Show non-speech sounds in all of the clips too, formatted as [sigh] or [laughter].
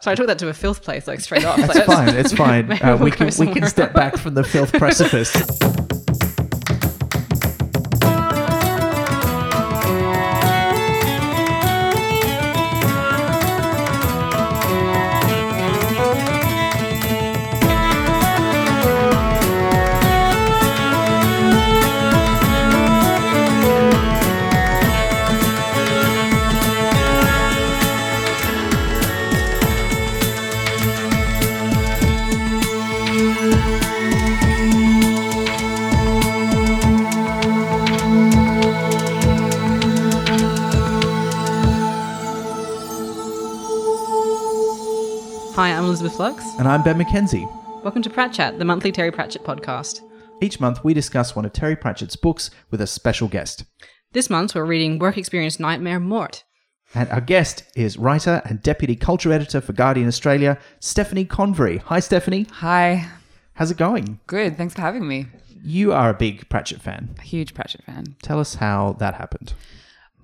So I took that to a filth place, like straight off. That's like, fine. It's fine. [laughs] Uh, we can we can step back from the filth precipice. [laughs] and I'm Ben McKenzie. Welcome to Prat Chat, the monthly Terry Pratchett podcast. Each month, we discuss one of Terry Pratchett's books with a special guest. This month, we're reading Work Experience Nightmare Mort. And our guest is writer and deputy culture editor for Guardian Australia, Stephanie Convery. Hi, Stephanie. Hi. How's it going? Good. Thanks for having me. You are a big Pratchett fan. A huge Pratchett fan. Tell us how that happened.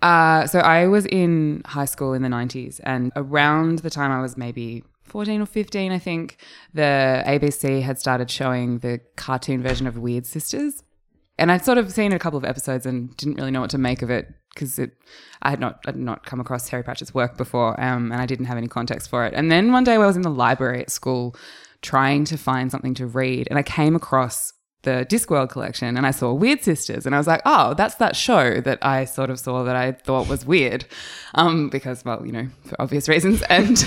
Uh, so I was in high school in the 90s, and around the time I was maybe 14 or 15, I think, the ABC had started showing the cartoon version of Wyrd Sisters. And I'd sort of seen a couple of episodes and didn't really know what to make of it because it, I had not, had not come across Terry Pratchett's work before, um, and I didn't have any context for it. And then one day I was in the library at school trying to find something to read, and I came across the Discworld collection and I saw Wyrd Sisters and I was like, oh, that's that show that I sort of saw that I thought was weird. Um, because, well, you know, for obvious reasons. [laughs] And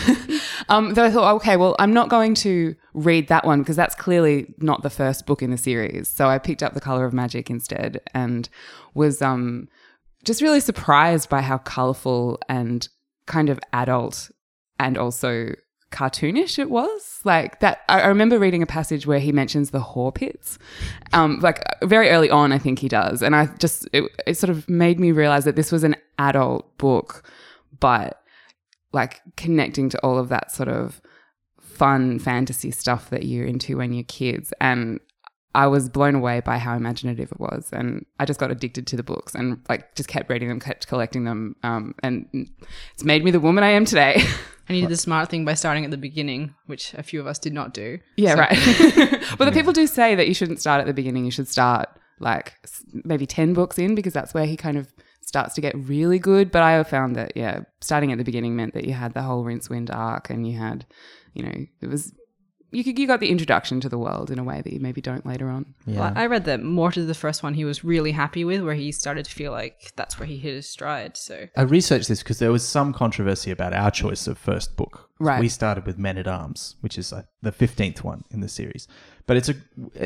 um, then I thought, okay, well, I'm not going to read that one because that's clearly not the first book in the series. So I picked up The Color of Magic instead and was um, just really surprised by how colorful and kind of adult and also cartoonish it was. Like that i remember reading a passage where he mentions the whore pits. Um like very early on i think he does. And i just it, it sort of made me realize that this was an adult book but like connecting to all of that sort of fun fantasy stuff that you're into when you're kids. And I was blown away by how imaginative it was, and I just got addicted to the books and like just kept reading them, kept collecting them, um, and it's made me the woman I am today. And you did the smart thing by starting at the beginning, which a few of us did not do. Yeah, So- right. [laughs] [laughs] but the people do say that you shouldn't start at the beginning. You should start like maybe 10 books in because that's where he kind of starts to get really good. But I found that, yeah, starting at the beginning meant that you had the whole Rincewind arc and you had, you know, it was, you, could, you got the introduction to the world in a way that you maybe don't later on. Yeah. Well, I read that Mort is the first one he was really happy with, where he started to feel like that's where he hit his stride. So I researched this because there was some controversy about our choice of first book. Right. We started with Men at Arms, which is uh, the fifteenth one in the series. But it's a,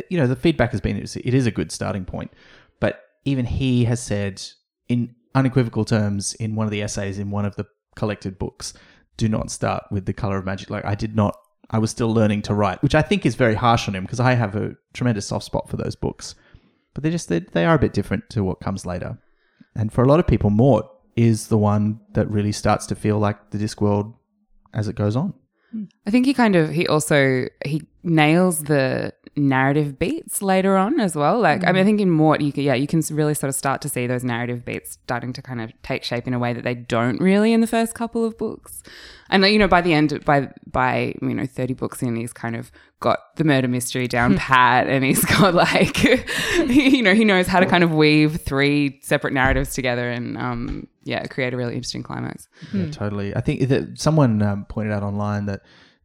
you know, the feedback has been it's- it is a good starting point. But even he has said in unequivocal terms in one of the essays in one of the collected books, do not start with the Color of Magic. Like I did not. I was still learning to write, which I think is very harsh on him because I have a tremendous soft spot for those books. But they're just they, they are a bit different to what comes later. And for a lot of people, Mort is the one that really starts to feel like the Discworld as it goes on. Hmm. I think he kind of he also he nails the narrative beats later on as well. Like I mean, I think in Mort, you can, yeah, you can really sort of start to see those narrative beats starting to kind of take shape in a way that they don't really in the first couple of books. And you know, by the end, by by you know, thirty books in, he's kind of got the murder mystery down [laughs] pat, and he's got like, [laughs] you know, he knows how to kind of weave three separate narratives together, and um, yeah, create a really interesting climax. Yeah, totally. I think that someone um, pointed out online that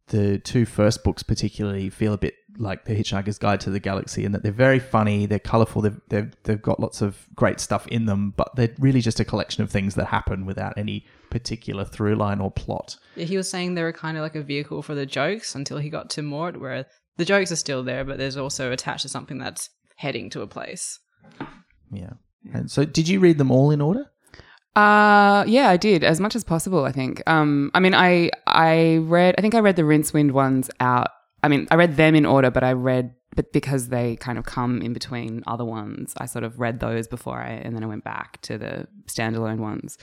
the two first books particularly feel a bit like the Hitchhiker's Guide to the Galaxy, and that they're very funny, they're colourful, they've, they've they've got lots of great stuff in them, but they're really just a collection of things that happen without any particular through line or plot. yeah, he was saying they were kind of like a vehicle for the jokes until he got to Mort, where the jokes are still there, but there's also attached to something that's heading to a place. Yeah. And so, did you read them all in order? Uh yeah, I did as much as possible. I think. Um, I mean, I I read. I think I read the Rincewind ones out. I mean, I read them in order, but I read, but because they kind of come in between other ones, I sort of read those before I, and then I went back to the standalone ones.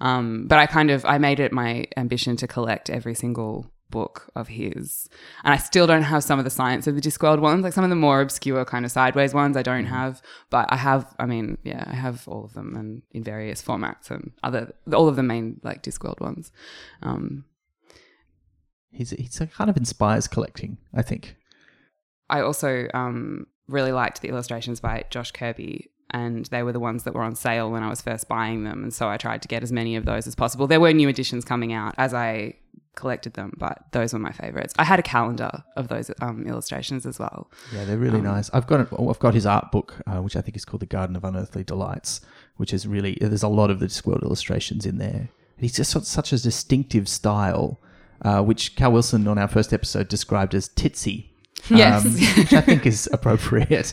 Um, but I kind of I made it my ambition to collect every single book of his, and I still don't have some of the science of the Discworld ones, like some of the more obscure kind of sideways ones. I don't have, but I have. I mean, yeah, I have all of them and in various formats and other all of the main like Discworld ones. Um, He's he's a kind of inspires collecting. I think. I also um, really liked the illustrations by Josh Kirby, and they were the ones that were on sale when I was first buying them. And so I tried to get as many of those as possible. There were new editions coming out as I collected them, but those were my favorites. I had a calendar of those um, illustrations as well. Yeah, they're really nice. I've got oh, I've got his art book, uh, which I think is called The Garden of Unearthly Delights, which is really there's a lot of the Discworld illustrations in there. And he's just got such a distinctive style, uh, which Cal Wilson on our first episode described as titsy. Yes. um, [laughs] which I think is appropriate.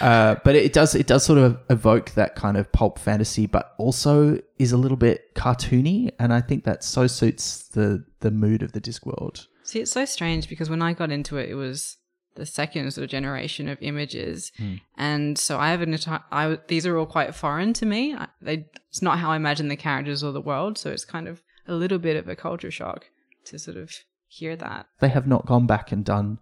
Uh, but it does it does sort of evoke that kind of pulp fantasy, but also is a little bit cartoony, and I think that so suits the the mood of the Discworld. See, it's so strange because when I got into it, it was the second sort of generation of images, and so I have an. I these are all quite foreign to me. I, they, it's not how I imagine the characters or the world, so it's kind of a little bit of a culture shock to sort of hear that. They have not gone back and done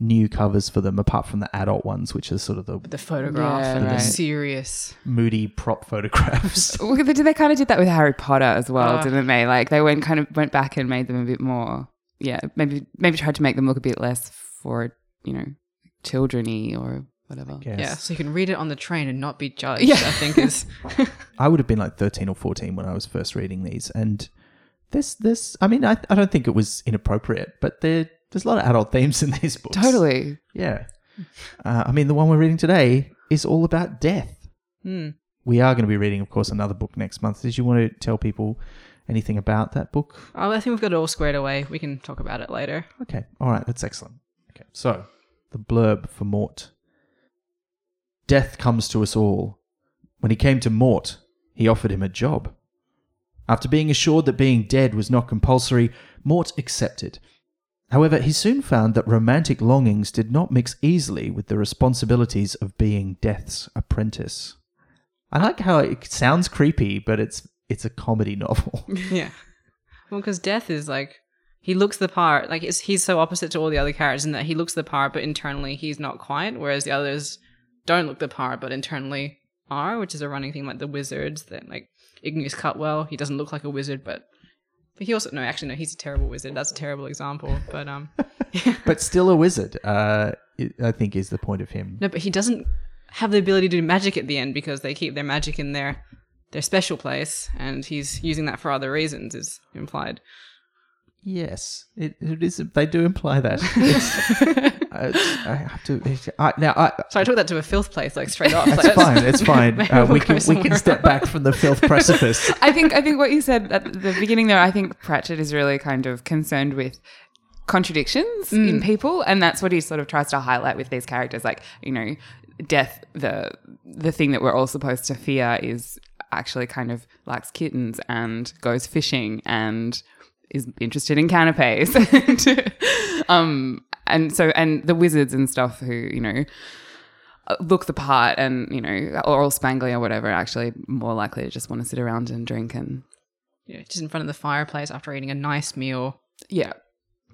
new covers for them apart from the adult ones, which is sort of the The photograph Yeah, and the serious. moody prop photographs. [laughs] Well, they, they kind of did that with Harry Potter as well, Ah. didn't they? Like they went kind of went back and made them a bit more, yeah, maybe maybe tried to make them look a bit less for you know children-y or whatever. Yeah, so you can read it on the train and not be judged. Yeah. I think is [laughs] I would have been like 13 or 14 when I was first reading these. And this, this, I mean, I, I don't think it was inappropriate, but there, there's a lot of adult themes in these books. Totally. Yeah. Uh, I mean, the one we're reading today is all about death. Hmm. We are going to be reading, of course, another book next month. Did you want to tell people anything about that book? Oh, I think we've got it all squared away. We can talk about it later. Okay. All right. That's excellent. Okay. So, the blurb for Mort. Death comes to us all. When he came to Mort, he offered him a job. After being assured that being dead was not compulsory, Mort accepted. However, he soon found that romantic longings did not mix easily with the responsibilities of being Death's apprentice. I like how it sounds creepy, but it's it's a comedy novel. [laughs] Yeah. Well, because Death is like he looks the part. Like he's so opposite to all the other characters in that he looks the part, but internally he's not quite. Whereas the others don't look the part, but internally are, which is a running thing. Like the wizards, that like Igneous Cutwell, he doesn't look like a wizard, but but he also no, actually no, he's a terrible wizard. That's a terrible example. But um, [laughs] [laughs] but still a wizard, uh, I think is the point of him. no, but he doesn't have the ability to do magic at the end because they keep their magic in their their special place, and he's using that for other reasons. Is implied. Yes, it, it is. They do imply that. [laughs] It's, I, I have to. I, now, I, So I took that to a filth place, like straight off. that's Like, fine. It's [laughs] fine. Uh, we'll we can we can step back from the filth [laughs] precipice. I think I think what you said at the beginning there, I think Pratchett is really kind of concerned with contradictions in people, and that's what he sort of tries to highlight with these characters. Like you know, death the the thing that we're all supposed to fear is actually kind of likes kittens and goes fishing and is interested in canapes. [laughs] and, um, and so and the wizards and stuff who you know look the part and you know or all spangly or whatever are actually more likely to just want to sit around and drink and Yeah, just in front of the fireplace after eating a nice meal. yeah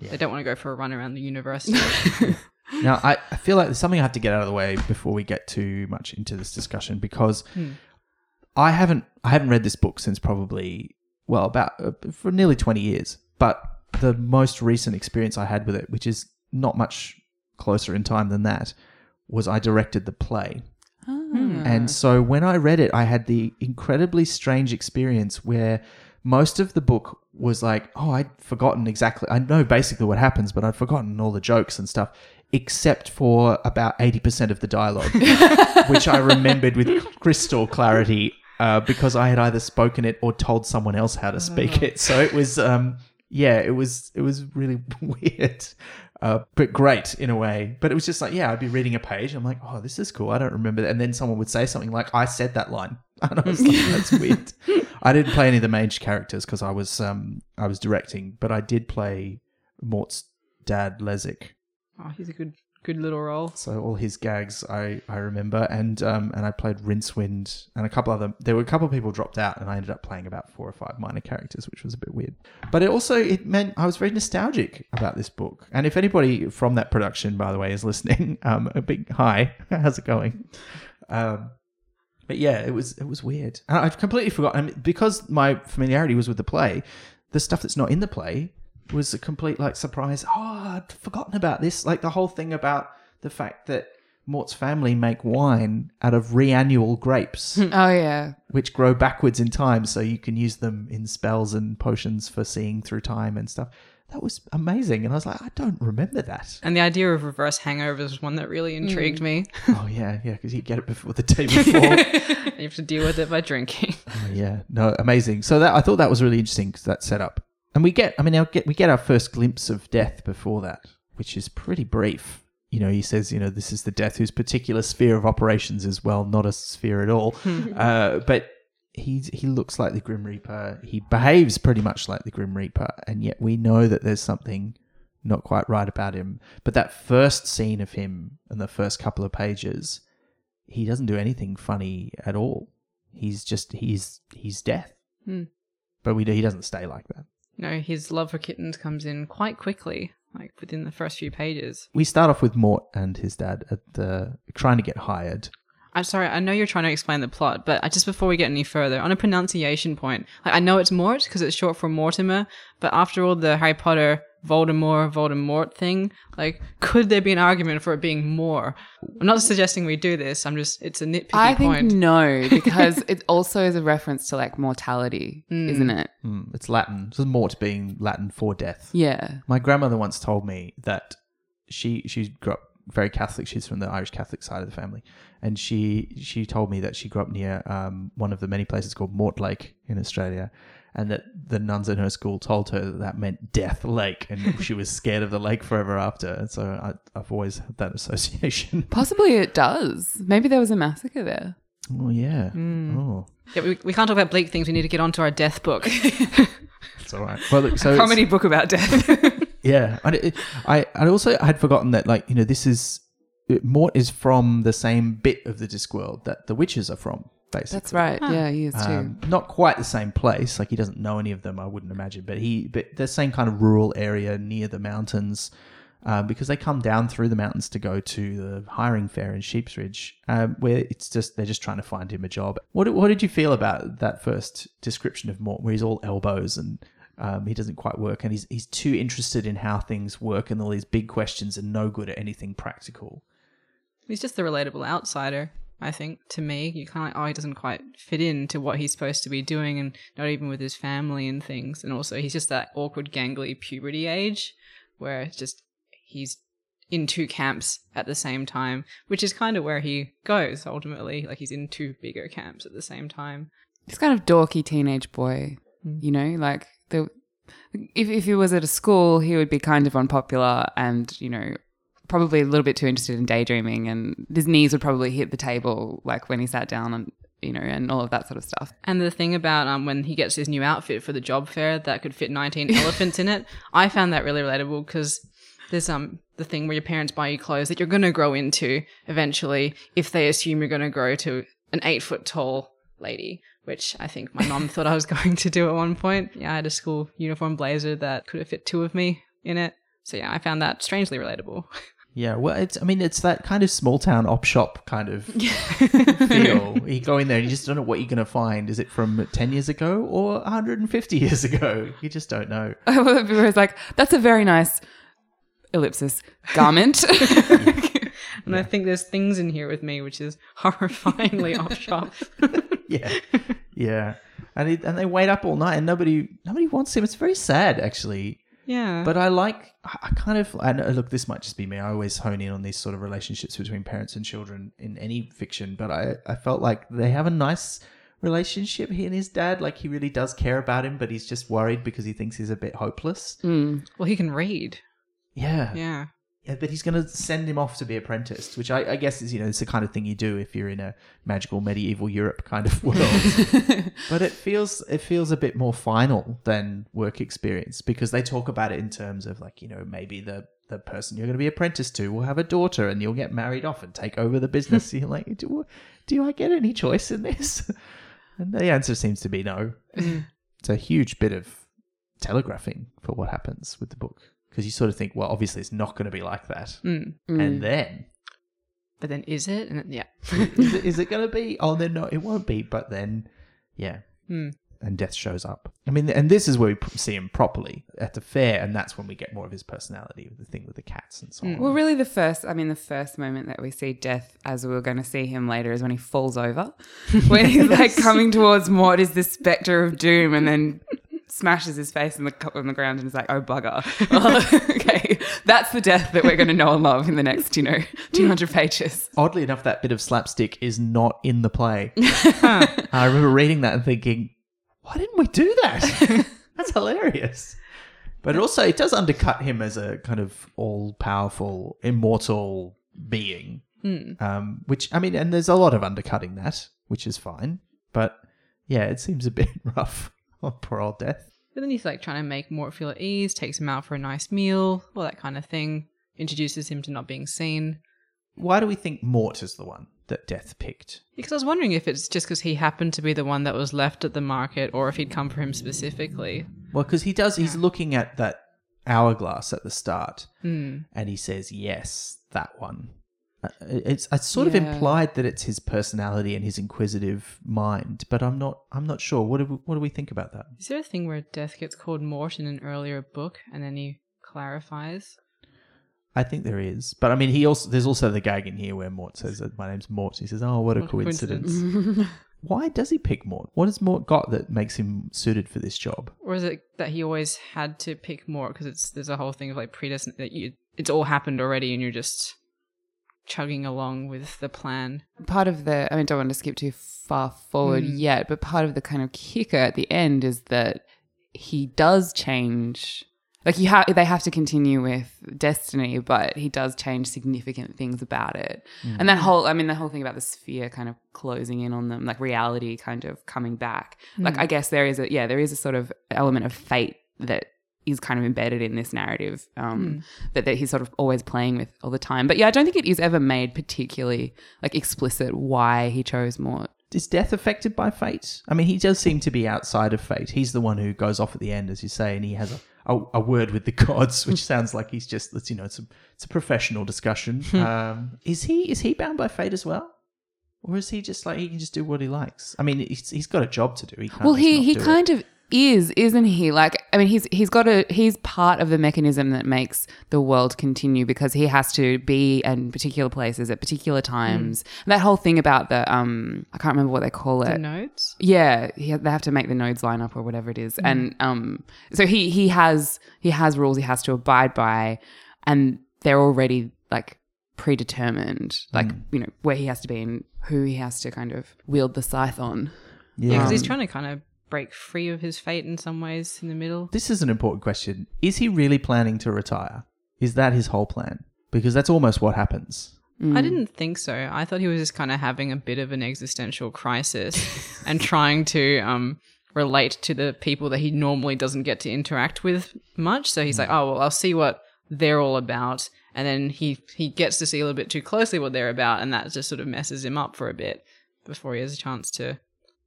They don't want to go for a run around the university. [laughs] Now, I, I feel like there's something I have to get out of the way before we get too much into this discussion because I haven't I haven't read this book since probably well about uh, for nearly 20 years. But the most recent experience I had with it, which is not much closer in time than that, was I directed the play. And so when I read it, I had the incredibly strange experience where most of the book was like, oh, I'd forgotten exactly. I know basically what happens, but I'd forgotten all the jokes and stuff, except for about 80% of the dialogue, [laughs] which I remembered with crystal clarity uh, because I had either spoken it or told someone else how to speak it. So it was, um, yeah, it was, it was really [laughs] weird. Uh, but great in a way. But it was just like, yeah, I'd be reading a page. I'm like, oh, this is cool. I don't remember that. And then someone would say something like, I said that line. [laughs] And I was like, that's [laughs] weird. I didn't play any of the mage characters because I was um I was directing, but I did play Mort's dad, Lezek. oh, he's a good good little role. So all his gags I, I remember and um and I played Rincewind and a couple other there were a couple of people dropped out and I ended up playing about four or five minor characters, which was a bit weird. But it also it meant I was very nostalgic about this book. And if anybody from that production, by the way, is listening, [laughs] um a big hi. [laughs] How's it going? Um but yeah, it was it was weird. And I've completely forgotten because my familiarity was with the play, the stuff that's not in the play was a complete like surprise. Oh, I'd forgotten about this. Like the whole thing about the fact that Mort's family make wine out of reannual grapes, [laughs] Oh yeah. which grow backwards in time, so you can use them in spells and potions for seeing through time and stuff. That was amazing, and I was like, I don't remember that. And the idea of reverse hangovers was one that really mm. intrigued me. [laughs] oh yeah, yeah, because you get it before the day before. [laughs] you have to deal with it by drinking. Oh, yeah, no, amazing. So that I thought that was really interesting 'cause that setup, and we get, I mean, get we get our first glimpse of death before that, which is pretty brief. You know, he says, you know, this is the death whose particular sphere of operations is well not a sphere at all, [laughs] uh, but he's he looks like the Grim Reaper. He behaves pretty much like the Grim Reaper, and yet we know that there's something not quite right about him. But that first scene of him and the first couple of pages, he doesn't do anything funny at all. He's just he's he's death. Hmm. But we he doesn't stay like that. No, his love for kittens comes in quite quickly, like within the first few pages. We start off with Mort and his dad at the trying to get hired. I'm sorry, I know you're trying to explain the plot, but I- just before we get any further, on a pronunciation point, like, I know it's Mort because it's short for Mortimer, but after all the Harry Potter Voldemort Voldemort thing, like, could there be an argument for it being more? I'm not suggesting we do this. I'm just, it's a nitpicky I think no, [laughs] because it also is a reference to like mortality, isn't it? Hmm, it's Latin. So Mort being Latin for death. Yeah. My grandmother once told me that she she grew up very Catholic. She's from the Irish Catholic side of the family, and she she told me that she grew up near um, one of the many places called Mortlake in Australia, and that the nuns in her school told her that that meant Death Lake, and [laughs] she was scared of the lake forever after. And so I, I've always had that [laughs] association. Possibly it does. Maybe there was a massacre there. Oh yeah. Hmm. Oh, yeah, we, we can't talk about bleak things. We need to get onto our death book. [laughs] it's all right. Well, look, so it's- Comedy book about death. Yeah, and it, I I also I had forgotten that like you know this is Mort is from the same bit of the Discworld that the witches are from. Basically, That's right. Yeah, he is too. Um, not quite the same place. Like he doesn't know any of them. I wouldn't imagine, but he but the same kind of rural area near the mountains. Um, because they come down through the mountains to go to the hiring fair in Sheepsridge, um, where it's just they're just trying to find him a job. What did- what did you feel about that first description of Mort, where he's all elbows and um, he doesn't quite work, and he's he's too interested in how things work and all these big questions, and no good at anything practical. He's just the relatable outsider, I think, to me. You kind of like, oh, he doesn't quite fit into what he's supposed to be doing, and not even with his family and things. And also, he's just that awkward, gangly puberty age where it's just he's in two camps at the same time, which is kind of where he goes ultimately. Like, he's in two bigger camps at the same time. He's kind of dorky teenage boy, hmm. you know, like the if if he was at a school, he would be kind of unpopular and, you know, probably a little bit too interested in daydreaming and his knees would probably hit the table like when he sat down and you know, and all of that sort of stuff. And the thing about um, when he gets his new outfit for the job fair that could fit 19 [laughs] elephants in it, I found that really relatable because there's um the thing where your parents buy you clothes that you're going to grow into eventually if they assume you're going to grow to an eight foot tall lady, which I think my mom [laughs] thought I was going to do at one point. Yeah, I had a school uniform blazer that could have fit two of me in it. So yeah, I found that strangely relatable. [laughs] Yeah, well, it's I mean it's that kind of small town op shop kind of [laughs] feel. You go in there and you just don't know what you're going to find. Is it from 10 years ago or 150 years ago? You just don't know. [laughs] Whereas like, that's a very nice ellipsis garment. [laughs] And I think there's things in here with me which is horrifyingly op shop. Yeah. Yeah. And it, and they wait up all night and nobody nobody wants him. It's very sad actually. Yeah. But I like I kind of I know, look this might just be me. I always hone in on these sort of relationships between parents and children in any fiction, but I I felt like they have a nice relationship he and his dad like he really does care about him but he's just worried because he thinks he's a bit hopeless Mm. well, he can read. yeah Yeah. But he's going to send him off to be apprenticed, which I, I guess is you know it's the kind of thing you do if you're in a magical medieval Europe kind of world. [laughs] but it feels it feels a bit more final than work experience because they talk about it in terms of like you know maybe the the person you're going to be apprenticed to will have a daughter and you'll get married off and take over the business. [laughs] you're like, do, do I get any choice in this? [laughs] And the answer seems to be no. Mm. It's a huge bit of telegraphing for what happens with the book because you sort of think, well, obviously it's not going to be like that. Mm. And then, But then is it? And then- yeah. is it, is [laughs] it going to be? Oh, then no, it won't be. But then, yeah. Hmm. and Death shows up. I mean, and this is where we see him properly at the fair, and that's when we get more of his personality, with the thing with the cats and so on. Well, really, the first, I mean, the first moment that we see Death, as we are going to see him later, is when he falls over. [laughs] when he's like coming towards Mort is the specter of doom and then smashes his face in the, on the ground and is like, oh, bugger. [laughs] [laughs] okay. That's the death that we're going to know and love in the next, you know, [laughs] 200 pages. Oddly enough, that bit of slapstick is not in the play. I remember reading that and thinking, why didn't we do that? That's hilarious. But it also, it does undercut him as a kind of all powerful, immortal being. Um, which, I mean, and there's a lot of undercutting that, which is fine. But yeah, it seems a bit rough [laughs] on poor old death. But then he's like trying to make Mort feel at ease, takes him out for a nice meal, all that kind of thing. Introduces him to not being seen. Why do we think Mort is the one that Death picked? Because I was wondering if it's just because he happened to be the one that was left at the market, or if he'd come for him specifically. Well, because he does, he's looking at that hourglass at the start Hmm. and he says, yes, that one. Uh, It's, it's sort of implied that it's his personality and his inquisitive mind, but I'm not. I'm not sure. What do we, what do we think about that? Is there a thing where Death gets called Mort in an earlier book, and then he clarifies? I think there is, but I mean, he also there's also the gag in here where Mort says that my name's Mort. He says, "Oh, what a What a coincidence!" [laughs] Why does he pick Mort? What has Mort got that makes him suited for this job? Or is it that he always had to pick Mort because it's there's a whole thing of like predestined that you it's all happened already, and you're just chugging along with the plan. Part of the, I mean, don't want to skip too far forward mm. yet, but part of the kind of kicker at the end is that he does change. Like you have, they have to continue with destiny, but he does change significant things about it. Mm. And that whole, I mean, the whole thing about the sphere kind of closing in on them, like reality kind of coming back. Like mm. I guess there is a, yeah, there is a sort of element of fate that is kind of embedded in this narrative um, that, that he's sort of always playing with all the time. But yeah, I don't think it is ever made particularly like explicit why he chose Mort. Is death affected by fate? I mean, he does seem to be outside of fate. He's the one who goes off at the end, as you say, and he has a, a, a word with the [laughs] gods, which [laughs] sounds like he's just, it's, you know, it's a, it's a professional discussion. [laughs] um, is he is he bound by fate as well, or is he just like he can just do what he likes? I mean, he's, he's got a job to do. He can't Well, he he do it. kind of is, isn't he? Like, I mean, he's he's got a he's part of the mechanism that makes the world continue because he has to be in particular places at particular times. And that whole thing about the um, I can't remember what they call The it. notes. Yeah, he, they have to make the nodes line up or whatever it is, and um, so he he has he has rules he has to abide by, and they're already like predetermined, like you know where he has to be and who he has to kind of wield the scythe on. Yeah, Yeah. because he's trying to kind of break free of his fate in some ways in the middle. This is an important question. Is he really planning to retire? Is that his whole plan? Because that's almost what happens. I didn't think so. I thought he was just kind of having a bit of an existential crisis [laughs] and trying to um, relate to the people that he normally doesn't get to interact with much. So he's like, oh, well, I'll see what they're all about. And then he, he gets to see a little bit too closely what they're about. And that just sort of messes him up for a bit before he has a chance to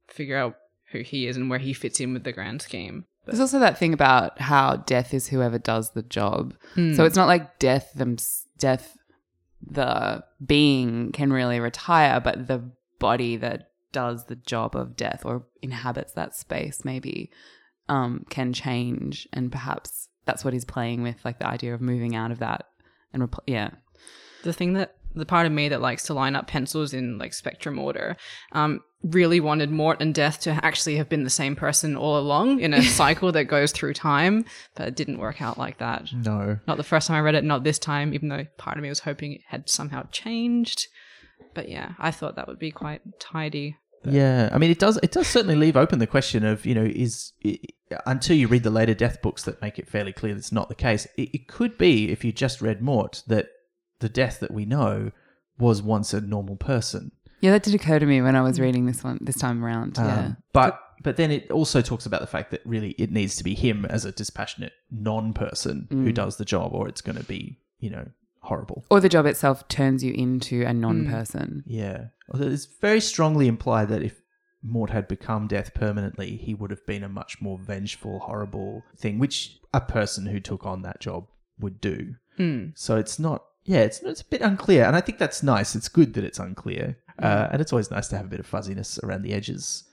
figure out who he is and where he fits in with the grand scheme. There's also that thing about how death is whoever does the job. So it's not like death them death the being can really retire, but the body that does the job of death or inhabits that space maybe um, can change, and perhaps that's what he's playing with, like the idea of moving out of that and repl- yeah. the thing that the part of me that likes to line up pencils in like spectrum order um, really wanted Mort and Death to actually have been the same person all along in a [laughs] cycle that goes through time, but it didn't work out like that. No. Not the first time I read it, not this time, even though part of me was hoping it had somehow changed. But yeah, I thought that would be quite tidy. Yeah, I mean, it does. It does certainly leave open the question of you know is i until you read the later death books that make it fairly clear that's not the case. It, it could be if you just read Mort that the death that we know was once a normal person. Yeah, that did occur to me when I was reading this one this time around. Um, yeah. but but then it also talks about the fact that really it needs to be him as a dispassionate non-person who mm. does the job, or it's going to be you know horrible. Or the job itself turns you into a mm. non person. Yeah. Although it's very strongly implied that if Mort had become death permanently, he would have been a much more vengeful, horrible thing, which a person who took on that job would do. Mm. So it's not, yeah, it's, it's a bit unclear. And I think that's nice. It's good that it's unclear. Uh, and it's always nice to have a bit of fuzziness around the edges.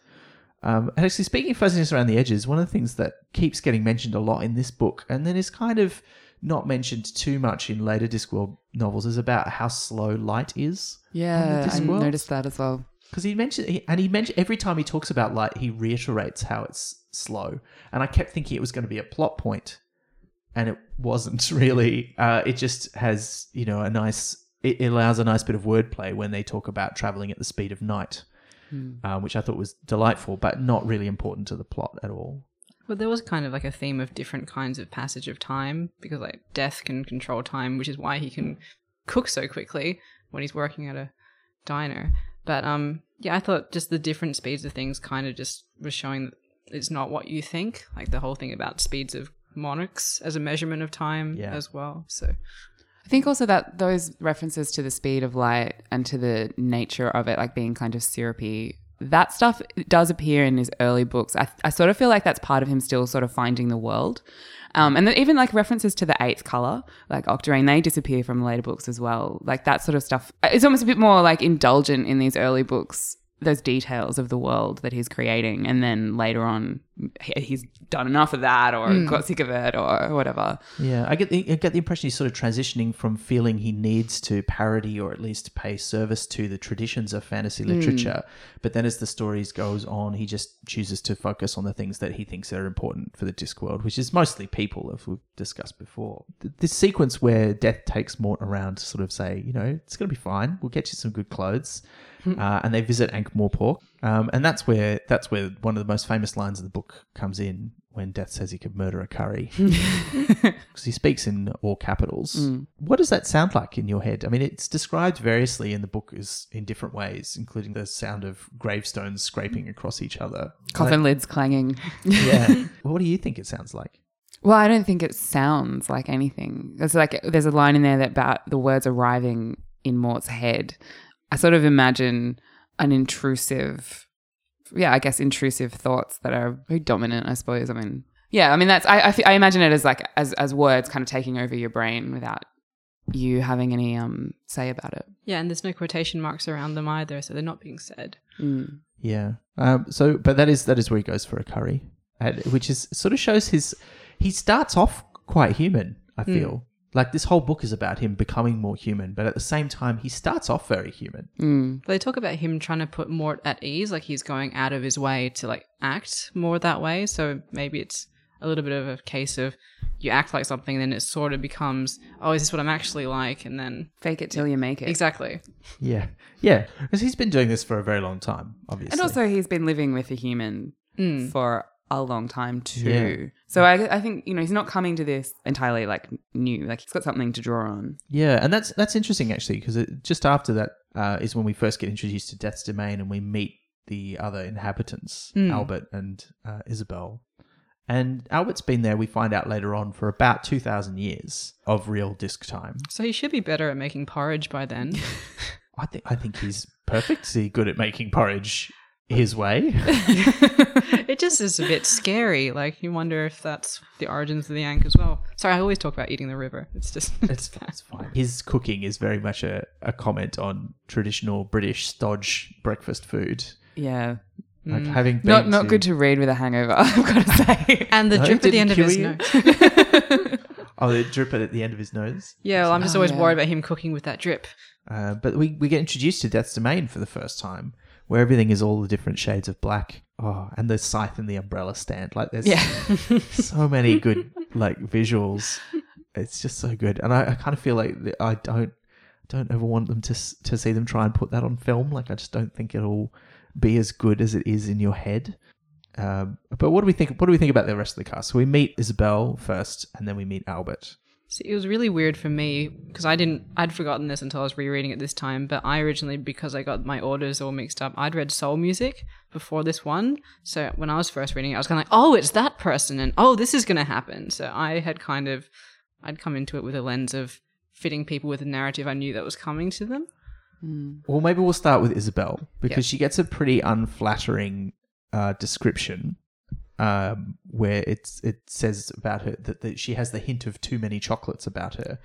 Um, and actually, speaking of fuzziness around the edges, one of the things that keeps getting mentioned a lot in this book, and then is kind of not mentioned too much in later Discworld novels, is about how slow light is. Yeah, I noticed that as well. Because he mentioned, and he mentioned every time he talks about light, he reiterates how it's slow. And I kept thinking it was going to be a plot point, and it wasn't [laughs] really. Uh, it just has, you know, a nice. It allows a nice bit of wordplay when they talk about traveling at the speed of night, uh, which I thought was delightful, but not really important to the plot at all. But there was kind of like a theme of different kinds of passage of time because like death can control time, which is why he can cook so quickly when he's working at a diner. But um yeah, I thought just the different speeds of things kind of just was showing that it's not what you think. Like the whole thing about speeds of monarchs as a measurement of time Yeah. as well. So I think also that those references to the speed of light and to the nature of it, like being kind of syrupy, that stuff does appear in his early books. I, I sort of feel like that's part of him still sort of finding the world. Um, and then even like references to the eighth color, like Octarine, they disappear from later books as well. Like that sort of stuff. It's almost a bit more like indulgent in these early books, those details of the world that he's creating. And then later on, he's done enough of that or hmm. got sick of it or whatever. Yeah, I get the I get the impression he's sort of transitioning from feeling he needs to parody or at least pay service to the traditions of fantasy hmm. literature, but then as the stories goes on, he just chooses to focus on the things that he thinks are important for the Discworld, which is mostly people, as we've discussed before. This sequence where Death takes Mort around to sort of say, you know, it's going to be fine. We'll get you some good clothes, [laughs] uh, and they visit Ankh-Morpork, um, and that's where that's where one of the most famous lines of the book comes in when Death says he could murder a curry [laughs] [laughs] because he speaks in all capitals. What does that sound like in your head? I mean, it's described variously in the book as in different ways, including the sound of gravestones scraping across each other. Coffin lids clanging. Yeah. what do you think it sounds like? Well, I don't think it sounds like anything. There's like there's a line in there that about the words arriving in Mort's head. I sort of imagine an intrusive, yeah, I guess intrusive thoughts that are very dominant. I suppose. I mean, yeah, I mean that's I I, I imagine it as like as as words kind of taking over your brain without you having any um say about it. yeah, and there's no quotation marks around them either, so they're not being said. Mm. Yeah. Um, so, but that is that is where he goes for a curry, which is sort of shows his. He starts off quite human. I feel like this whole book is about him becoming more human, but at the same time, he starts off very human. Mm. They talk about him trying to put Mort at ease, like he's going out of his way to like act more that way. So maybe it's a little bit of a case of you act like something, then it sort of becomes, oh, is this what I'm actually like? And then Fake it till you make it. exactly, Yeah, yeah, because he's been doing this for a very long time, obviously. And also, he's been living with a human Mm. for a long time too. Yeah. So I, I think you know he's not coming to this entirely like new. Like he's got something to draw on. Yeah, and that's that's interesting actually because just after that uh, is when we first get introduced to Death's Domain and we meet the other inhabitants, Mm. Albert and uh, Ysabell. And Albert's been there. We find out later on for about two thousand years of real disc time. so he should be better at making porridge by then. [laughs] I think I think he's perfectly good at making porridge his way. [laughs] it just is a bit scary. Like you wonder if that's the origins of the Yank as well. Sorry, I always talk about eating the river. It's just [laughs] It's, it's fine. His cooking is very much a, a comment on traditional British stodge breakfast food. Yeah, Like having not not to- good to read with a hangover. [laughs] I've got to say. and the No, drip at the end of his you? nose. Oh, the drip at the end of his nose. yeah, well, I'm just Oh, always yeah. worried about him cooking with that drip. Uh, but we, we get introduced to Death's Domain for the first time, where everything is all the different shades of black. Oh, and the scythe and the umbrella stand. Like there's Yeah. [laughs] so many good like visuals. It's just so good, and I, I kind of feel like I don't don't ever want them to to see them try and put that on film. Like I just don't think it'll be as good as it is in your head. Um, but what do we think? What do we think about the rest of the cast? So we meet Ysabell first, and then we meet Albert. See, it was really weird for me because I didn't, I'd forgotten this until I was rereading it this time. But I originally, because I got my orders all mixed up, I'd read Soul Music before this one. So when I was first reading it, I was kind of like, oh, it's that person, and oh, this is going to happen. So I had kind of, I'd come into it with a lens of fitting people with a narrative I knew that was coming to them. Well, maybe we'll start with Ysabell because she gets a pretty unflattering uh, description um, where it's it says about her that, that she has the hint of too many chocolates about her.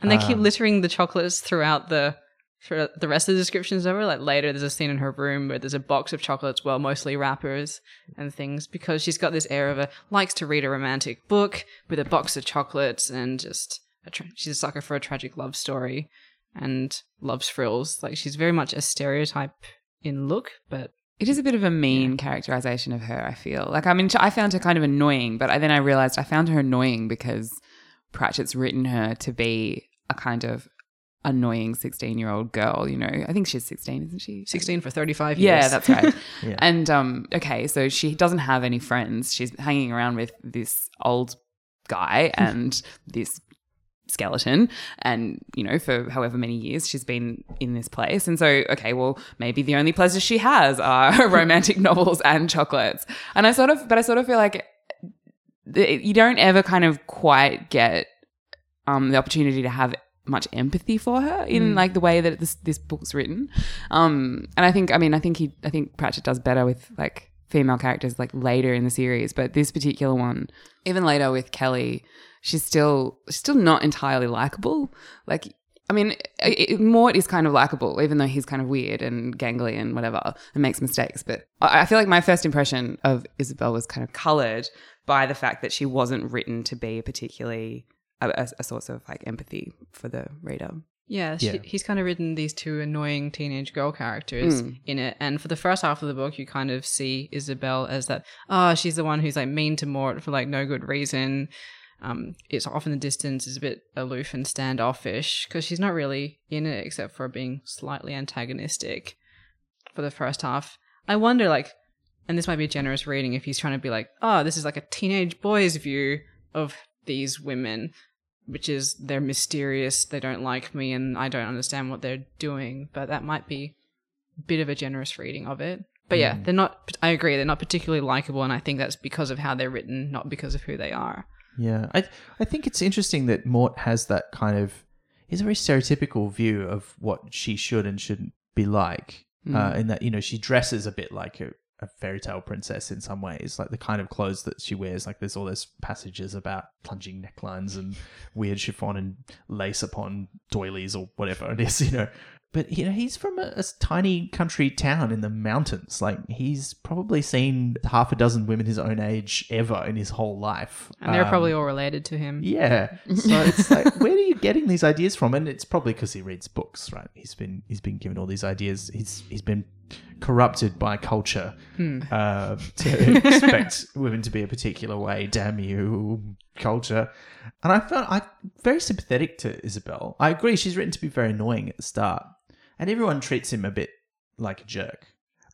And they keep littering the chocolates throughout the for the rest of the descriptions of her. Like later, there's a scene in her room where there's a box of chocolates, well, mostly wrappers and things, because she's got this air of a likes to read a romantic book with a box of chocolates and just a tra- she's a sucker for a tragic love story and loves frills. Like she's very much a stereotype in look, but It is a bit of a mean characterization of her, I feel. Like, I mean, I found her kind of annoying, but I, then I realized I found her annoying because Pratchett's written her to be a kind of annoying 16 year old girl, you know. I think she's 16, isn't she? 16 for 35 years. Yeah, that's right. [laughs] Yeah. And um, okay, so she doesn't have any friends. She's hanging around with this old guy [laughs] and this skeleton. And you know for however many years she's been in this place. And so okay well maybe the only pleasures she has are [laughs] romantic novels and chocolates. And i sort of but i sort of feel like the, you don't ever kind of quite get um the opportunity to have much empathy for her in like the way that this this book's written. Um and i think i mean i think he i think pratchett does better with like female characters like later in the series. But this particular one even later with Keli she's still she's still not entirely likable like I mean, it, it- Mort is kind of likable, even though he's kind of weird and gangly and whatever and makes mistakes. But I I feel like my first impression of Ysabell was kind of colored by the fact that she wasn't written to be particularly a, a, a source of like empathy for the reader. Yeah, she, Yeah. he's kind of written these two annoying teenage girl characters hmm. in it. And for the first half of the book, you kind of see Ysabell as that, oh, she's the one who's like mean to Mort for like no good reason. Um, it's off in the distance, is a bit aloof and standoffish because she's not really in it except for being slightly antagonistic for the first half. I wonder, like, and this might be a generous reading if he's trying to be like, oh, this is like a teenage boy's view of these women which is they're mysterious, they don't like me, and I don't understand what they're doing. But that might be a bit of a generous reading of it. But yeah, they're not. I agree, they're not particularly likable, and I think that's because of how they're written, not because of who they are. Yeah, I I think it's interesting that Mort has that kind of is a very stereotypical view of what she should and shouldn't be like. Uh, in that you know she dresses a bit like a, a fairy tale princess in some ways, like the kind of clothes that she wears. Like there's all those passages about plunging necklines and weird chiffon and lace upon doilies or whatever it is, [laughs] you know. But you know he's from a, a tiny country town in the mountains. Like he's probably seen half a dozen women his own age ever in his whole life, And they're Um, probably all related to him. yeah. So [laughs] it's like, where are you getting these ideas from? And it's probably because he reads books, right? He's been he's been given all these ideas. He's he's been corrupted by culture uh, [laughs] to expect women to be a particular way. Damn you, culture. And I found I very sympathetic to Ysabell. I agree she's written to be very annoying at the start, and everyone treats him a bit like a jerk.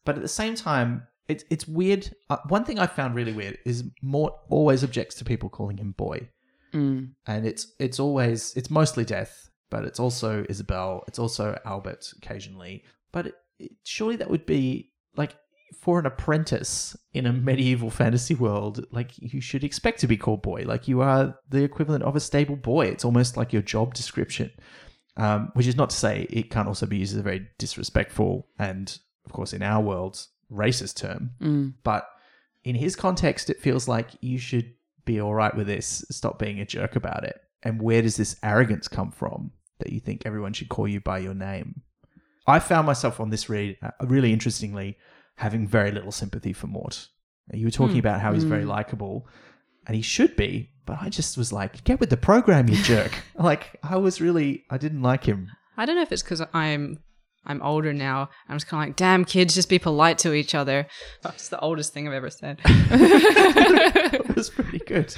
But at the same time, it's it's weird. Uh, one thing I found really weird is Mort always objects to people calling him boy Mm. and it's it's always it's mostly death, but it's also Ysabell, it's also Albert occasionally. But it, surely that would be like for an apprentice in a medieval fantasy world, like you should expect to be called boy. Like you are the equivalent of a stable boy. It's almost like your job description. Um, which is not to say it can't also be used as a very disrespectful and, of course, in our world, racist term. Mm. But in his context, it feels like you should be all right with this. Stop being a jerk about it. And where does this arrogance come from that you think everyone should call you by your name? I found myself on this read, uh, really interestingly, having very little sympathy for Mort. You were talking about how he's very likable, and he should be, but I just was like, get with the program, you jerk. [laughs] like, I was really, I didn't like him. I don't know if it's because I'm I'm older now. I'm just kind of like, damn kids, just be polite to each other. [laughs] That's the oldest thing I've ever said. [laughs] it was pretty good.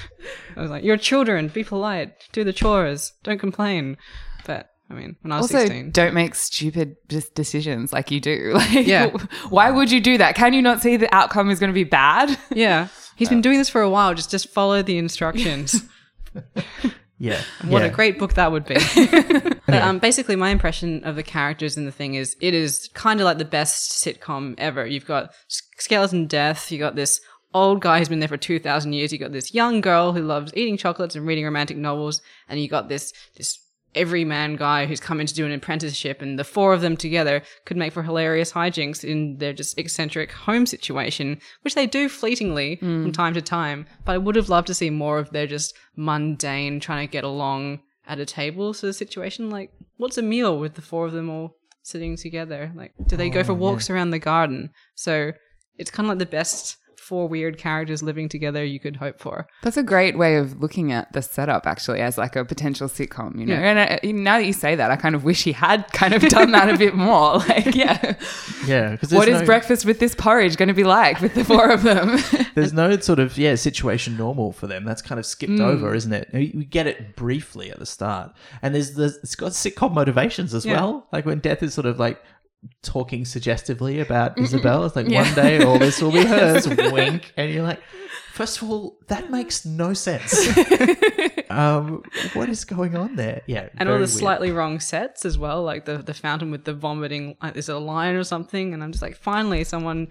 I was like, you're children, be polite, do the chores, don't complain. But I mean, when I was Also, 16, don't make stupid dis- decisions like you do. [laughs] Like, Yeah. [laughs] why would you do that? Can you not see the outcome is going to be bad? [laughs] yeah, he's been doing this for a while. Just just follow the instructions. Yeah. What yeah. a great book that would be. but um, basically, my impression of the characters in the thing is it is kind of like the best sitcom ever. You've got Skeleton Death, you got this old guy who's been there for 2,000 years, you got this young girl who loves eating chocolates and reading romantic novels, and you got this, this everyman guy who's come in to do an apprenticeship, and the four of them together could make for hilarious hijinks in their just eccentric home situation, which they do fleetingly from hmm. time to time. But I would have loved to see more of their just mundane trying to get along at a table sort of situation. Like, what's a meal with the four of them all sitting together? Like, do they go oh, for Oh, walks around the garden? So it's kind of like the best four weird characters living together you could hope for. That's a great way of looking at the setup, actually, as like a potential sitcom. You know, Yeah. and I, now that you say that, I kind of wish he had kind of done that a bit more. [laughs] Like, yeah, Yeah, because what is breakfast with this porridge going to be like with the four of them? [laughs] There's no sort of yeah situation normal for them. That's kind of skipped Mm. over, isn't it? We we get it briefly at the start, and there's the it's got sitcom motivations as Yeah. well. Like when Death is sort of like talking suggestively about Ysabell, it's like one day all this will be [laughs] hers. Wink, and you're like, first of all, that makes no sense. [laughs] um, what is going on there? Yeah, And all the weird. slightly wrong sets as well, like the the fountain with the vomiting. Like, is it a lion or something? And I'm just like, finally, someone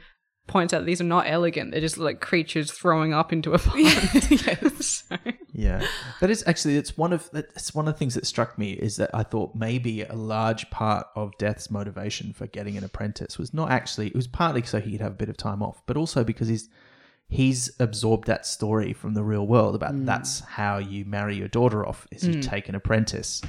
points out these are not elegant. They're just like creatures throwing up into a [laughs] pond. yes. So- Yeah, but it's actually it's one of it's one of the things that struck me is that I thought maybe a large part of Death's motivation for getting an apprentice was not actually it was partly so he could have a bit of time off, but also because he's he's absorbed that story from the real world about mm. that's how you marry your daughter off is you mm. take an apprentice,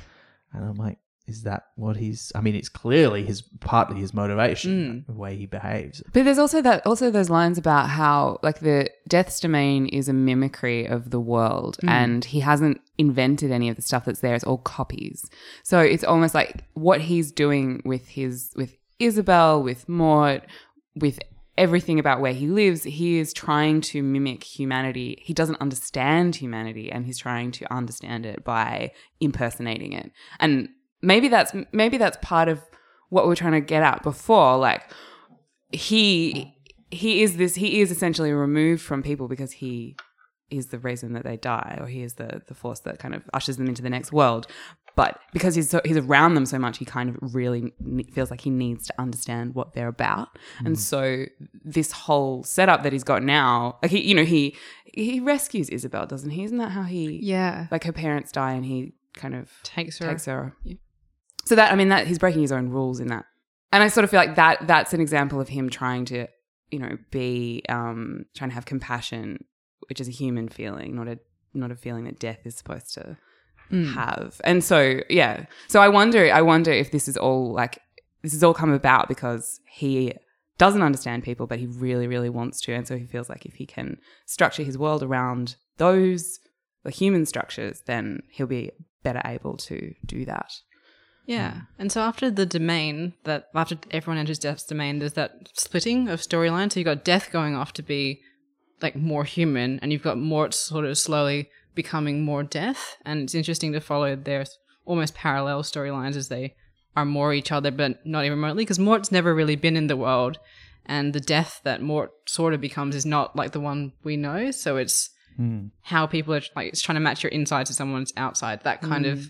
and I'm like, is that what he's? I mean, it's clearly his partly his motivation hmm. the way he behaves. But there's also that also those lines about how like the Death's domain is a mimicry of the world hmm. and he hasn't invented any of the stuff that's there. It's all copies. So it's almost like what he's doing with his with Ysabell, with Mort, with everything about where he lives, he is trying to mimic humanity. He doesn't understand humanity and he's trying to understand it by impersonating it. And maybe that's maybe that's part of what we we're trying to get at before like he he is this he is essentially removed from people because he is the reason that they die or he is the the force that kind of ushers them into the next world but because he's so, he's around them so much he kind of really feels like he needs to understand what they're about and mm. so this whole setup that he's got now like he you know he he rescues Ysabell doesn't he isn't that how he yeah. like her parents die and he kind of Takes her. takes her. So that I mean that he's breaking his own rules in that, and I sort of feel like that that's an example of him trying to you know be um trying to have compassion, which is a human feeling, not a not a feeling that death is supposed to have. And so yeah, so I wonder I wonder if this is all like this has all come about because he doesn't understand people, but he really really wants to, and so he feels like if he can structure his world around those the human structures, then he'll be better able to do that. Yeah. Hmm. And so after the domain, that after everyone enters Death's domain, there's that splitting of storyline. So you've got Death going off to be like more human, and you've got Mort sort of slowly becoming more Death. And it's interesting to follow their almost parallel storylines as they are more each other, but not even remotely, because Mort's never really been in the world. And the death that Mort sort of becomes is not like the one we know. So it's hmm. how people are like it's trying to match your inside to someone's outside, that kind of hmm.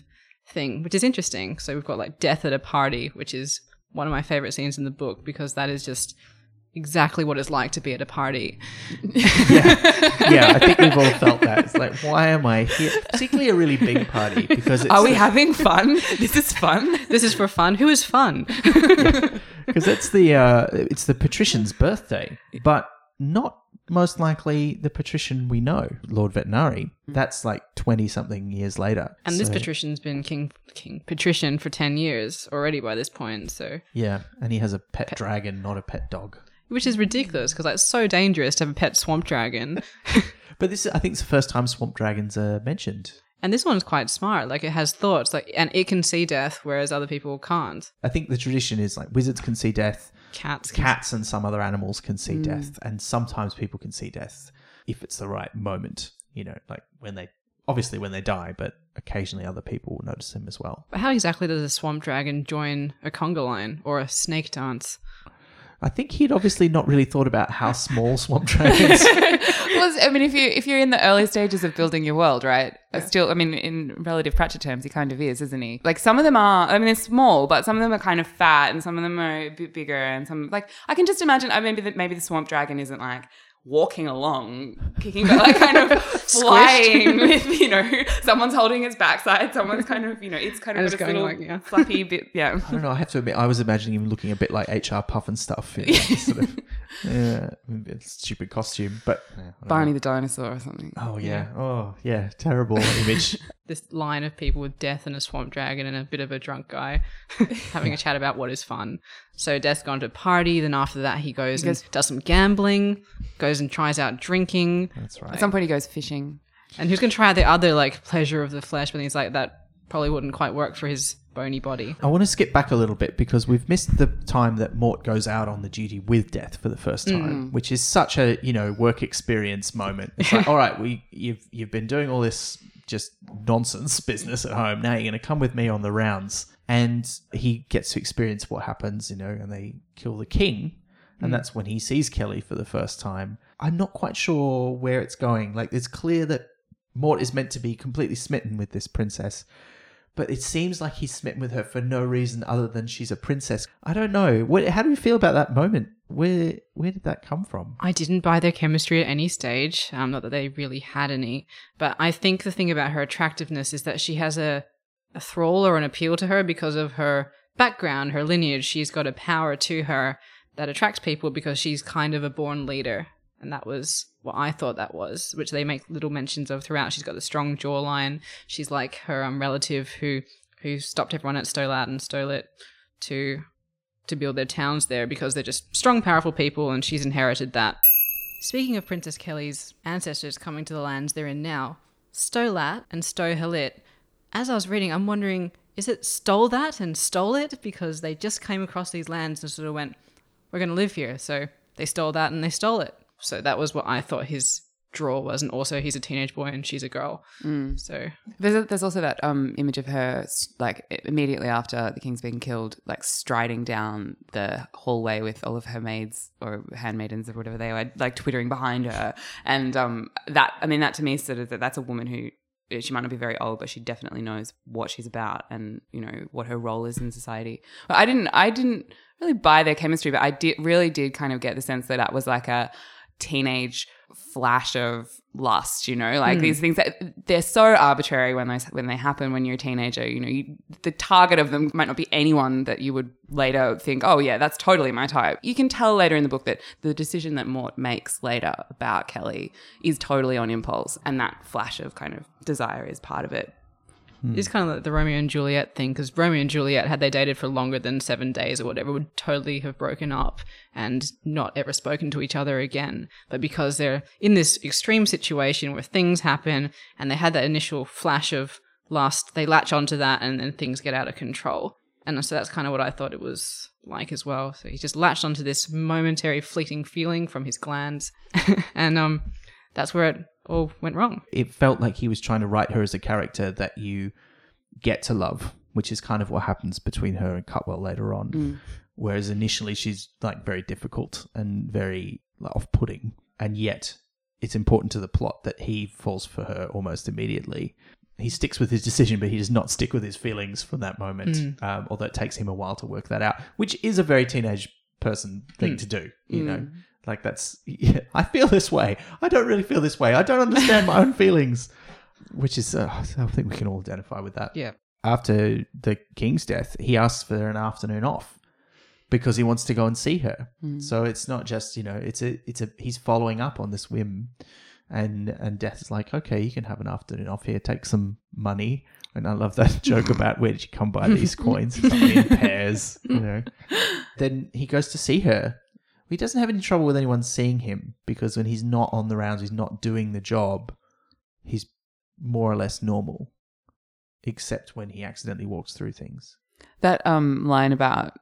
Thing, which is interesting. So we've got like death at a party, which is one of my favorite scenes in the book because that is just exactly what it's like to be at a party. yeah, yeah, I think we've all [laughs] felt that. It's like, why am I here? Particularly a really big party because it's Are we having fun? [laughs] this is fun. This is for fun. Who is fun? because it's the uh, it's the patrician's birthday, but not most likely the patrician we know, Lord Vetinari. Mm. That's like twenty something years later. And this So, patrician's been king king patrician for 10 years already by this point, so yeah, and he has a pet dragon, not a pet dog. which is ridiculous because it's so dangerous to have a pet swamp dragon. [laughs] But this, I think, is the first time swamp dragons are mentioned. And this one's quite smart. Like it has thoughts, like and it can see death, whereas other people can't. I think the tradition is like wizards can see death, Cats, cats and some other animals can see mm. death, and sometimes people can see death if it's the right moment. You know, like when they obviously when they die, but occasionally other people will notice them as well. But how exactly does a swamp dragon join a conga line or a snake dance? I think he'd obviously not really thought about how small swamp [laughs] dragons. Well, I mean, if you if you're in the early stages of building your world, right? Still, I mean, in relative Pratchett terms, he kind of is, isn't he? Like some of them are. I mean, they're small, but some of them are kind of fat, and some of them are a bit bigger, and some like I can just imagine. I mean, maybe the, maybe the swamp dragon isn't like walking along, kicking, but like kind of [laughs] flying with [laughs] you know someone's holding its backside, someone's kind of you know it's kind of And got it's its going little like, yeah. [laughs] flappy bit, yeah. I don't know. I have to admit, I was imagining him looking a bit like HR Pufnstuf. You know, sort of, yeah, a stupid costume, but yeah, Barney know. the dinosaur or something. Oh yeah. Oh yeah. Terrible image. This line of people with Death and a swamp dragon and a bit of a drunk guy [laughs] having a chat about what is fun. So Death's gone to a party. Then after that, he goes goes- and does some gambling. Goes and tries out drinking. That's right. At some point, he goes fishing. And he was going to try out the other like pleasure of the flesh, but he's like that probably wouldn't quite work for his bony body. I want to skip back a little bit because we've missed the time that Mort goes out on the duty with Death for the first time, mm. which is such a you know work experience moment. It's like, [laughs] all right, we you've you've been doing all this just nonsense [laughs] business at home. Now you're going to come with me on the rounds, and he gets to experience what happens, you know, and they kill the king, and hmm. that's when he sees Keli for the first time. I'm not quite sure where it's going. Like, it's clear that Mort is meant to be completely smitten with this princess but it seems like he's smitten with her for no reason other than she's a princess. I don't know. What, how do you feel about that moment? Where where did that come from? I didn't buy their chemistry at any stage. Um, not that they really had any, but I think the thing about her attractiveness is that she has a, a thrall or an appeal to her because of her background, her lineage. She's got a power to her that attracts people because she's kind of a born leader. And that was what I thought that was, which they make little mentions of throughout. She's got the strong jawline. She's like her um, relative who who stopped everyone at Sto Lat and stole it to to build their towns there because they're just strong, powerful people, and she's inherited that. Speaking of Princess Keli's ancestors coming to the lands they're in now, Sto Lat and Sto Helit, as I was reading, I'm wondering, is it stole that and stole it? Because they just came across these lands and sort of went, we're going to live here. So they stole that and they stole it. So that was what I thought his draw was. And also, he's a teenage boy and she's a girl. So There's a, there's also that um image of her like immediately after the king's being killed, like striding down the hallway with all of her maids or handmaidens or whatever they were, like twittering behind her, and um that I mean that to me sort of that that's a woman who she might not be very old, but she definitely knows what she's about and you know what her role is in society. But I didn't I didn't really buy their chemistry, but I did really did kind of get the sense that that was like a teenage flash of lust you know? Like hmm. these things that they're so arbitrary when they when they happen when you're a teenager you know? You, the target of them might not be anyone that you would later think oh yeah that's totally my type. You can tell later in the book that the decision that Mort makes later about Keli is totally on impulse and that flash of kind of desire is part of it It's kind of like the Romeo and Juliet thing because Romeo and Juliet, had they dated for longer than seven days or whatever, would totally have broken up and not ever spoken to each other again. But because they're in this extreme situation where things happen and they had that initial flash of lust, they latch onto that and then things get out of control. And so that's kind of what I thought it was like as well. So he just latched onto this momentary fleeting feeling from his glands. [laughs] and um, that's where it all went wrong. It felt like he was trying to write her as a character that you get to love, which is kind of what happens between her and Cutwell later on. Mm. Whereas initially she's like very difficult and very like, off-putting, and yet it's important to the plot that he falls for her almost immediately. He sticks with his decision, but he does not stick with his feelings from that moment. Mm. Um, although it takes him a while to work that out, which is a very teenage person thing mm. to do. You know, like that's yeah, [laughs] I feel this way. I don't really feel this way. I don't understand my own feelings, which is uh, I think we can all identify with that Yeah. after the king's death, he asks for an afternoon off because he wants to go and see her. So it's not just you know it's a it's a he's following up on this whim, and and death is like okay you can have an afternoon off here take some money. And I love that [laughs] joke about where did you come by these [laughs] coins? It's only in pairs, you know. Then he goes to see her. He doesn't have any trouble with anyone seeing him because when he's not on the rounds, he's not doing the job. He's more or less normal except when he accidentally walks through things. That um line about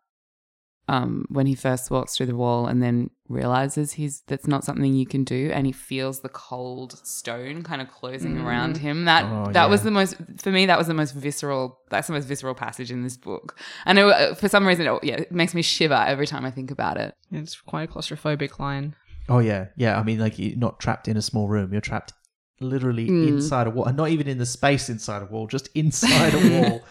um when he first walks through the wall and then realizes he's that's not something you can do and he feels the cold stone kind of closing around him that Oh, that was the most for me that was the most visceral that's the most visceral passage in this book and it, uh, for some reason it, yeah it makes me shiver every time i think about it It's quite a claustrophobic line. Oh yeah, yeah. I mean, like you're not trapped in a small room. You're trapped literally inside a wall, and not even in the space inside a wall, just inside a [laughs] wall.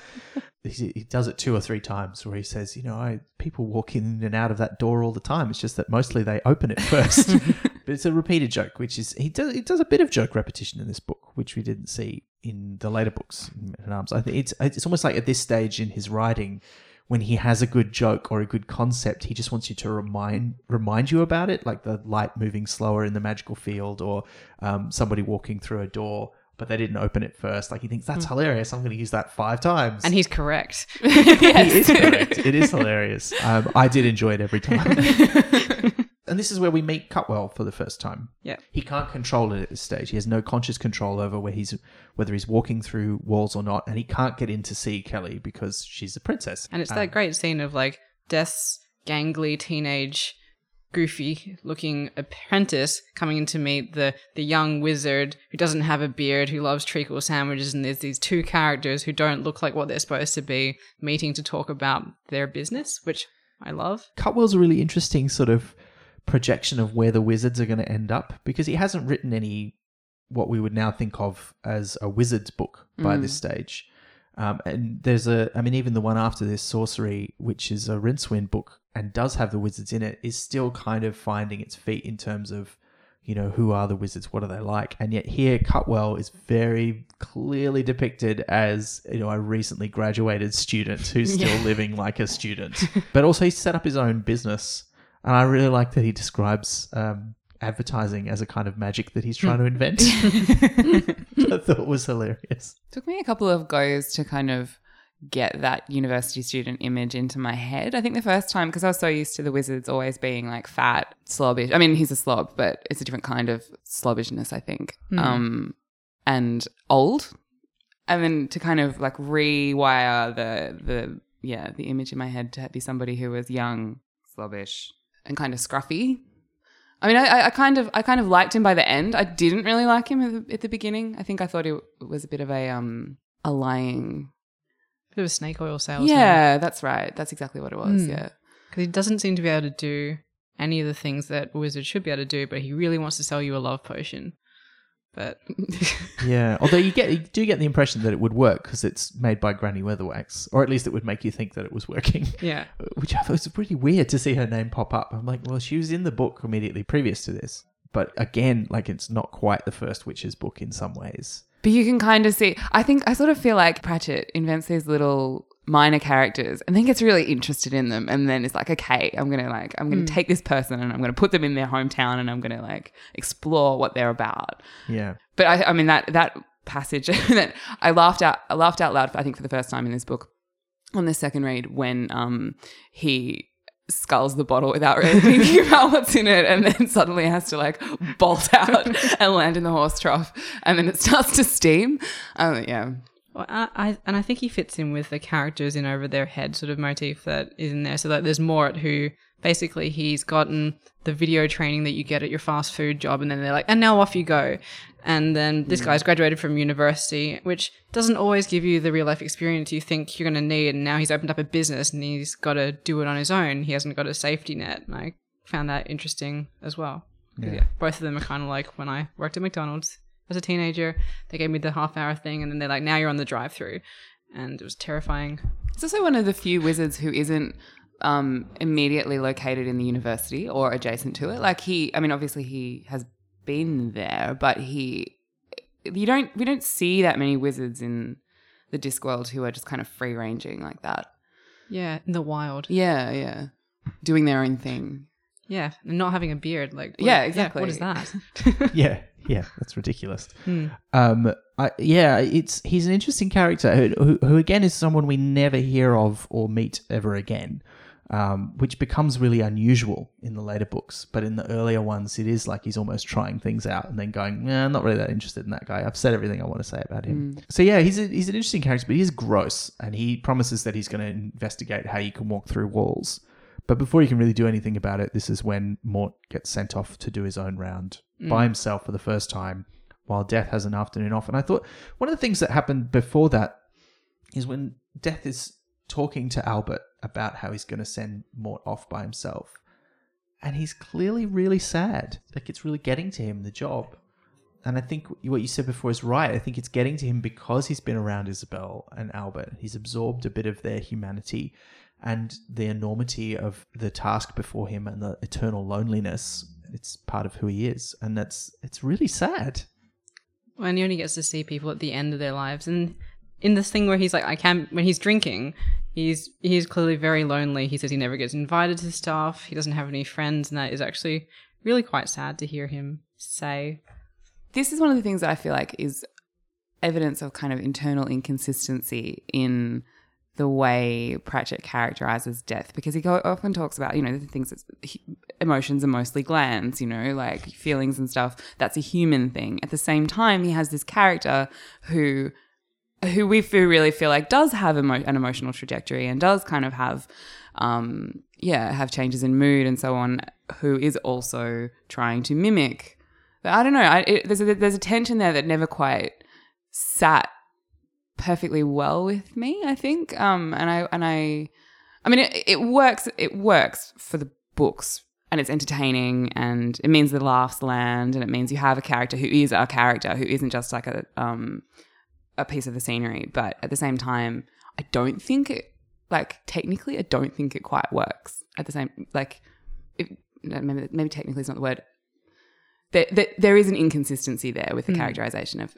He, he does it two or three times, where he says, "You know, I people walk in and out of that door all the time. It's just that mostly they open it first. [laughs] but it's a repeated joke, which is he does. He does a bit of joke repetition in this book, which we didn't see in the later books. in Arms. I think it's it's almost like at this stage in his writing when he has a good joke or a good concept, he just wants you to remind remind you about it, like the light moving slower in the magical field, or um, somebody walking through a door, but they didn't open it first. Like he thinks that's hilarious. I'm going to use that five times. And he's correct. [laughs] he is correct. It is hilarious. Um, I did enjoy it every time. [laughs] and this is where we meet Cutwell for the first time. Yeah. He can't control it at this stage. He has no conscious control over where he's whether he's walking through walls or not, and he can't get in to see Keli because she's a princess. And it's Um, that great scene of like Death's gangly teenage, goofy looking apprentice coming in to meet the, the young wizard who doesn't have a beard, who loves treacle sandwiches. And there's these two characters who don't look like what they're supposed to be meeting to talk about their business, which I love. Cutwell's a really interesting sort of projection of where the wizards are going to end up because he hasn't written any what we would now think of as a wizard's book by this mm. stage. Um, and there's a, I mean, even the one after this, Sourcery, which is a Rincewind book and does have the wizards in it, is still kind of finding its feet in terms of, you know, who are the wizards? What are they like? And yet here, Cutwell is very clearly depicted as, you know, a recently graduated student who's [laughs] still living like a student. but also, he set up his own business. And I really like that he describes um, advertising as a kind of magic that he's trying to invent. [laughs] [laughs] I thought was hilarious. Took me a couple of goes to kind of get that university student image into my head. I think the first time, because I was so used to the wizards always being like fat, slobbish. I mean, he's a slob, but it's a different kind of slobbishness, I think. Um, and old. And then to kind of like rewire the the yeah the image in my head to be somebody who was young, slobbish, and kind of scruffy. I mean, I, I- kind of, I kind of liked him by the end. I didn't really like him at the, at the beginning. I think I thought he was a bit of a, um, a lying. Bit of a snake oil salesman. Yeah, that's right. That's exactly what it was. Hmm. Yeah. Because he doesn't seem to be able to do any of the things that a wizard should be able to do, but he really wants to sell you a love potion. But [laughs] Yeah, although you get you do get the impression that it would work because it's made by Granny Weatherwax, or at least it would make you think that it was working. [laughs] yeah, [laughs] Which I thought was pretty weird to see her name pop up. I'm like, well, she was in the book immediately previous to this, but again, like it's not quite the first Witch's book in some ways. But you can kind of see, I think, I sort of feel like Pratchett invents these little minor characters and then gets really interested in them. And then it's like, okay, I'm going to like, I'm going to take this person and I'm going to put them in their hometown and I'm going to like explore what they're about. Yeah, but I, I mean that that passage [laughs] that I laughed out I laughed out loud I think for the first time in this book on the second read when um he sculls the bottle without really thinking [laughs] about what's in it and then suddenly has to like bolt out [laughs] and land in the horse trough and then it starts to steam um, yeah Well, I, I and I think he fits in with the characters in over their head sort of motif that is in there. So that there's Mort who basically he's gotten the video training that you get at your fast food job, and then they're like, and now off you go. And then this guy's graduated from university, which doesn't always give you the real life experience you think you're going to need. And now he's opened up a business and he's got to do it on his own. He hasn't got a safety net. And I found that interesting as well. Yeah. yeah, both of them are kind of like when I worked at McDonald's as a teenager. They gave me the half hour thing, and then they're like, "Now you're on the drive-through," and it was terrifying. It's also one of the few wizards who isn't um, immediately located in the university or adjacent to it. Like he, I mean, obviously he has been there, but he, you don't, we don't see that many wizards in the Discworld who are just kind of free ranging like that. Yeah, in the wild. Yeah, yeah, doing their own thing. Yeah, and not having a beard. Like, Yeah, what exactly. what is that? [laughs] yeah, yeah. That's ridiculous. Hmm. Um, I, yeah, it's he's an interesting character who, who, who again is someone we never hear of or meet ever again. Um, which becomes really unusual in the later books, but in the earlier ones, it is like he's almost trying things out and then going, "Nah, I'm not really that interested in that guy. I've said everything I want to say about him." So yeah, he's a, he's an interesting character, but he is gross, and he promises that he's going to investigate how you can walk through walls. But before he can really do anything about it, this is when Mort gets sent off to do his own round by himself for the first time, while Death has an afternoon off. And I thought one of the things that happened before that is when Death is talking to Albert about how he's going to send Mort off by himself. And he's clearly really sad. Like it's really getting to him, the job. And I think what you said before is right. I think it's getting to him because he's been around Ysabell and Albert. He's absorbed a bit of their humanity and the enormity of the task before him and the eternal loneliness. It's part of who he is. And that's, it's really sad. And he only gets to see people at the end of their lives, and in this thing where he's like, I can't. When he's drinking, he's he's clearly very lonely. He says he never gets invited to stuff. He doesn't have any friends, and that is actually really quite sad to hear him say. This is one of the things that I feel like is evidence of kind of internal inconsistency in the way Pratchett characterizes death because he often talks about, you know, the things that emotions are mostly glands, you know, like feelings and stuff. That's a human thing. At the same time, he has this character who who we feel really feel like does have emo- an emotional trajectory and does kind of have um yeah, have changes in mood and so on, who is also trying to mimic. But I don't know. I, it, there's a, there's a tension there that never quite sat perfectly well with me. I think, um, and I and I, I mean, it, it works. It works for the books, and it's entertaining, and it means the laughs land, and it means you have a character who is a character who isn't just like a um a piece of the scenery. But at the same time, I don't think it like technically, I don't think it quite works. At the same, like, no, maybe maybe technically is not the word. There, there, there is an inconsistency there with the hmm. characterization of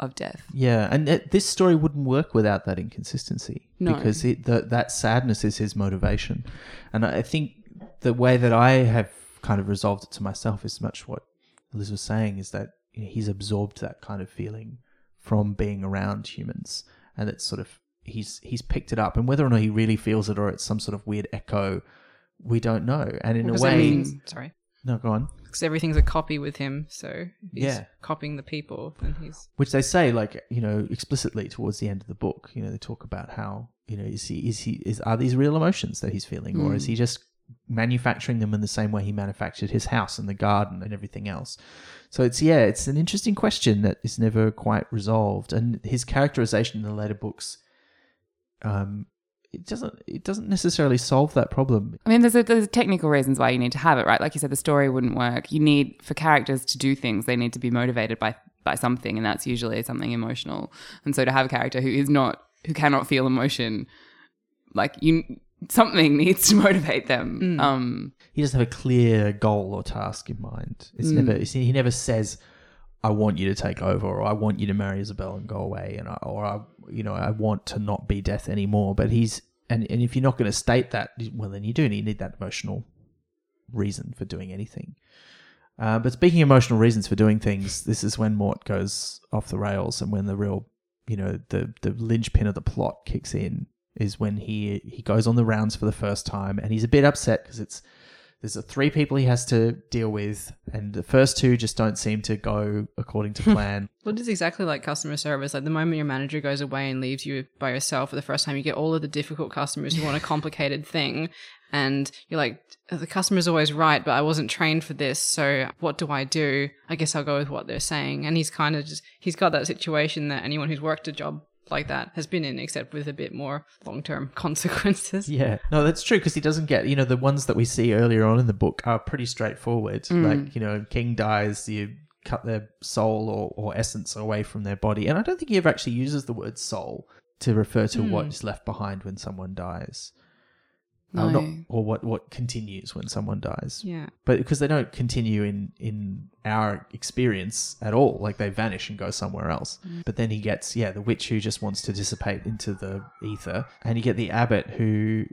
of death. Yeah, and it, this story wouldn't work without that inconsistency No. because it, the, that sadness is his motivation, and I think the way that I have kind of resolved it to myself is much what Liz was saying is that you know, he's absorbed that kind of feeling from being around humans, and it's sort of he's he's picked it up, and whether or not he really feels it or it's some sort of weird echo, we don't know. And in a way, sorry, no, go on. because everything's a copy with him. So he's Yeah. copying the people, and he's which they say like you know explicitly towards the end of the book you know they talk about how you know is he is he is are these real emotions that he's feeling or hmm. is he just manufacturing them in the same way he manufactured his house and the garden and everything else so it's yeah it's an interesting question that is never quite resolved and his characterization in the later books um it doesn't it doesn't necessarily solve that problem I mean, there's a, there's technical reasons why you need to have it, right? Like you said, the story wouldn't work. You need for characters to do things, they need to be motivated by by something, and that's usually something emotional. And so to have a character who is not who cannot feel emotion, like you, something [laughs] needs to motivate them. Um, he doesn't have a clear goal or task in mind. It's never it's, he never says, "I want you to take over," or "I want you to marry Ysabell and go away," and I, or I, you know, I want to not be death anymore. But he's and and if you're not going to state that, well, then you do need, need that emotional reason for doing anything. Uh, but speaking of emotional reasons for doing things, this is when Mort goes off the rails, and when the real, you know, the the linchpin of the plot kicks in is when he he goes on the rounds for the first time, and he's a bit upset because it's there's a three people he has to deal with, and the first two just don't seem to go according to [laughs] plan. Well, it is exactly like customer service. Like the moment your manager goes away and leaves you by yourself for the first time, you get all of the difficult customers who want a [laughs] complicated thing. And you're like, the customer's always right, but I wasn't trained for this. So what do I do? I guess I'll go with what they're saying. And he's kind of just, he's got that situation that anyone who's worked a job like that has been in, except with a bit more long term [laughs] consequences. Yeah, no, that's true because he doesn't get you know the ones that we see earlier on in the book are pretty straightforward. Mm. Like you know, King dies, you cut their soul or, or essence away from their body, and I don't think he ever actually uses the word soul to refer to mm. what is left behind when someone dies. Uh, not- No. or what what continues when someone dies. Yeah. But because they don't continue in in our experience at all, like they vanish and go somewhere else. But then he gets yeah the witch who just wants to dissipate into the ether, and you get the abbot who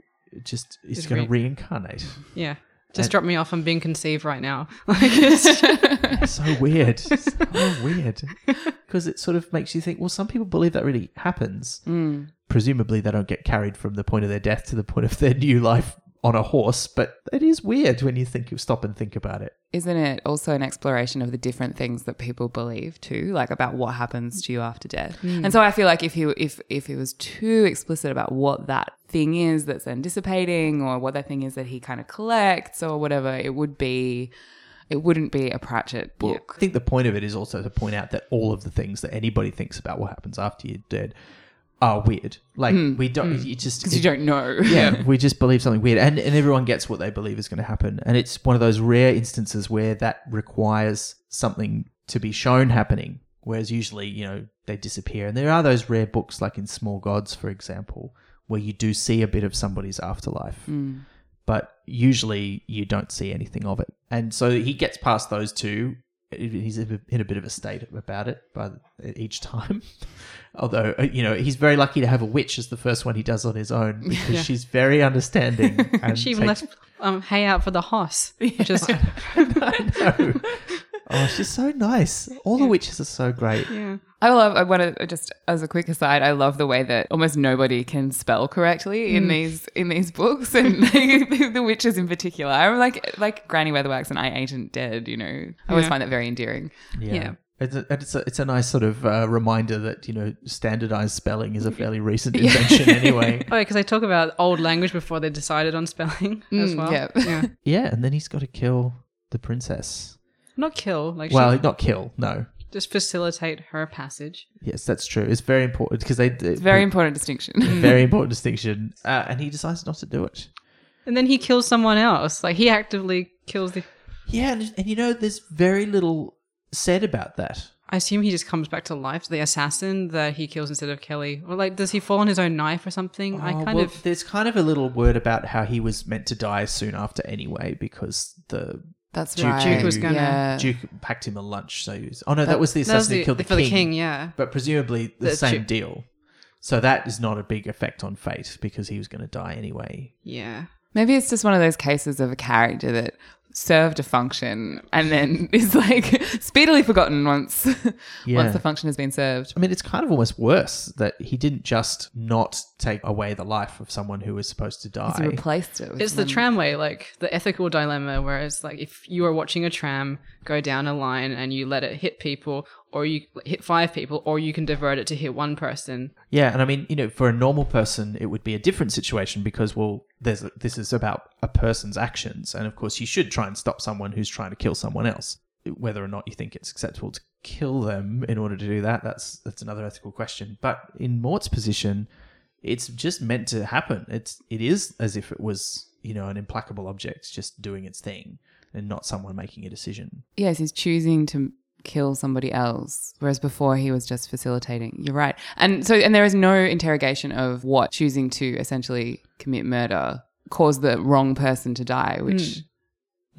just is going to re- reincarnate. Yeah. Just And- drop me off. I'm being conceived right now. Like, [laughs] it's- so weird, so weird, [laughs] because it sort of makes you think. Well, some people believe that really happens. Presumably, they don't get carried from the point of their death to the point of their new life on a horse, but it is weird when you think you stop and think about it. isn't it also an exploration of the different things that people believe too, like about what happens to you after death? Hmm. And so I feel like if he if if he was too explicit about what that thing is that's then dissipating, or what that thing is that he kind of collects, or whatever, it would be. It wouldn't be a Pratchett book. I think the point of it is also to point out that all of the things that anybody thinks about what happens after you're dead are weird. Like hmm. we don't, hmm. you just because you don't know. [laughs] yeah, we just believe something weird, and and everyone gets what they believe is going to happen, and it's one of those rare instances where that requires something to be shown happening, whereas usually you know they disappear, and there are those rare books like in Small Gods, for example, where you do see a bit of somebody's afterlife, hmm. but usually you don't see anything of it, and so he gets past those two. He's in a bit of a state about it by each time. [laughs] Although, uh, you know, he's very lucky to have a witch as the first one he does on his own [laughs] because Yeah. she's very understanding. [laughs] And she even takes- left um, hay out for the hoss. Is I know. Oh, she's so nice. All the witches are so great. Yeah. I love. I want to just as a quick aside. I love the way that almost nobody can spell correctly in these in these books, and [laughs] the, the witches in particular. I'm like like Granny Weatherwax and I Ain't Dead. You know, I always Yeah. find that very endearing. Yeah. Yeah. It's a, it's, a, it's a nice sort of uh, reminder that, you know, standardized spelling is a fairly recent [laughs] invention anyway. [laughs] Oh, because they talk about old language before they decided on spelling as Mm, well. yeah. yeah. Yeah, and then he's got to kill the princess. Not kill, like Well, she, not kill, no. just facilitate her passage. Yes, that's true. It's very important because they. It's a very important distinction. [laughs] very [laughs] important distinction. Uh, and he decides not to do it. And then he kills someone else. Like he actively kills the. Yeah, and, and you know, there's very little said about that. I assume he just comes back to life. The assassin that he kills instead of Keli, or like, does he fall on his own knife or something? I Oh, kind well, of. There's kind of a little word about how he was meant to die soon after anyway because the That's Duke- right. Duke was gonna- Yeah. Duke packed him a lunch. So he was, oh no, that, That- was the That was assassin who killed the, for king. the king, yeah. But presumably the, The same Duke- deal. So that is not a big effect on fate because he was going to die anyway. Yeah. Maybe it's just one of those cases of a character that served a function and then [laughs] is like speedily forgotten once Yeah. [laughs] once the function has been served. I mean, it's kind of almost worse that he didn't just not take away the life of someone who was supposed to die. He's replaced it. With It's the tramway, like the ethical dilemma, where it's like if you are watching a tram go down a line and you let it hit people, or you hit five people, or you can divert it to hit one person. Yeah, and I mean, you know, for a normal person, it would be a different situation because, well, there's this is about a person's actions, and of course, you should try and stop someone who's trying to kill someone else. Whether or not you think it's acceptable to kill them in order to do that, that's that's another ethical question. But in Mort's position, it's just meant to happen. It's it is as if it was you know an implacable object just doing its thing, and not someone making a decision. Yes, he's choosing to kill somebody else, whereas before he was just facilitating. You're right. And so, and there is no interrogation of what choosing to essentially commit murder caused the wrong person to die, which. Hmm.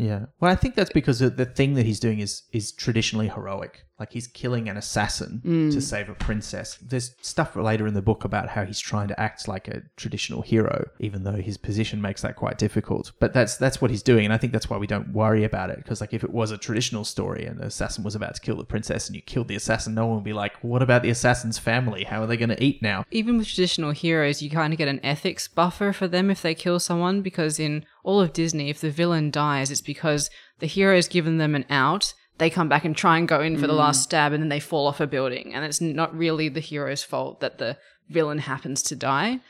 Yeah. Well, I think that's because the- the thing that he's doing is is traditionally heroic. Like he's killing an assassin to mm. save a princess. There's stuff later in the book about how he's trying to act like a traditional hero, even though his position makes that quite difficult. But that's that's what he's doing, and I think that's why we don't worry about it. Because like if it was a traditional story and the assassin was about to kill the princess and you killed the assassin, no one would be like, "What about the assassin's family? How are they going to eat now?" Even with traditional heroes, you kind of get an ethics buffer for them if they kill someone, because in all of Disney, if the villain dies, it's because the hero's given them an out. They come back and try and go in for the last mm. stab, and then they fall off a building. And it's not really the hero's fault that the villain happens to die,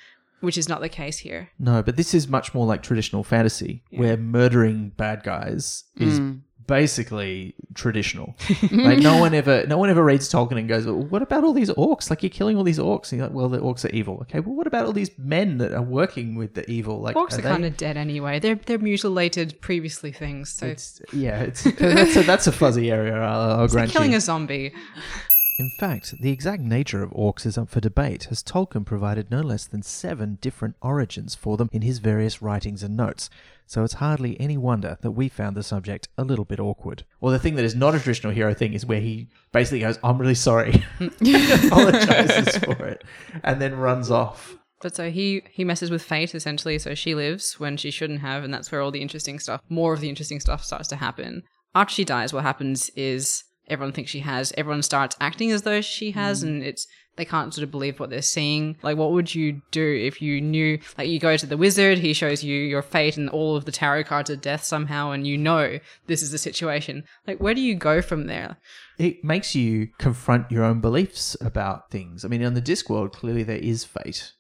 which is not the case here. No, but this is much more like traditional fantasy, where murdering bad guys is mm. Basically traditional. [laughs] like no one ever, no one ever reads Tolkien and goes, well, "What about all these orcs? Like you're killing all these orcs." And you're like, "Well, the orcs are evil." Okay, well, what about all these men that are working with the evil? Like Orcs are they- kind of dead anyway. They're they're mutilated previously things, so It's, yeah, it's [laughs] that's a, that's a fuzzy area. I'll, I'll it's like killing you. a zombie. [laughs] In fact, the exact nature of orcs is up for debate, as Tolkien provided no less than seven different origins for them in his various writings and notes, so it's hardly any wonder that we found the subject a little bit awkward. Well, the thing that is not a traditional hero thing is where he basically goes, I'm really sorry, [laughs] [laughs] apologizes for it, and then runs off. But so he he messes with fate essentially. So she lives when she shouldn't have, and that's where all the interesting stuff, more of the interesting stuff, starts to happen. After she dies, what happens is everyone thinks she has. Everyone starts acting as though she has, mm. and it's they can't sort of believe what they're seeing. Like, what would you do if you knew? Like, you go to the wizard, he shows you your fate and all of the tarot cards of death somehow, and you know this is the situation. Like, where do you go from there? It makes you confront your own beliefs about things. I mean, on the Discworld, clearly there is fate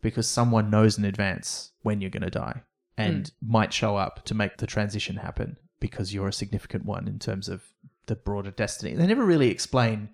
because someone knows in advance when you're going to die and mm. might show up to make the transition happen because you're a significant one in terms of the broader destiny. They never really explain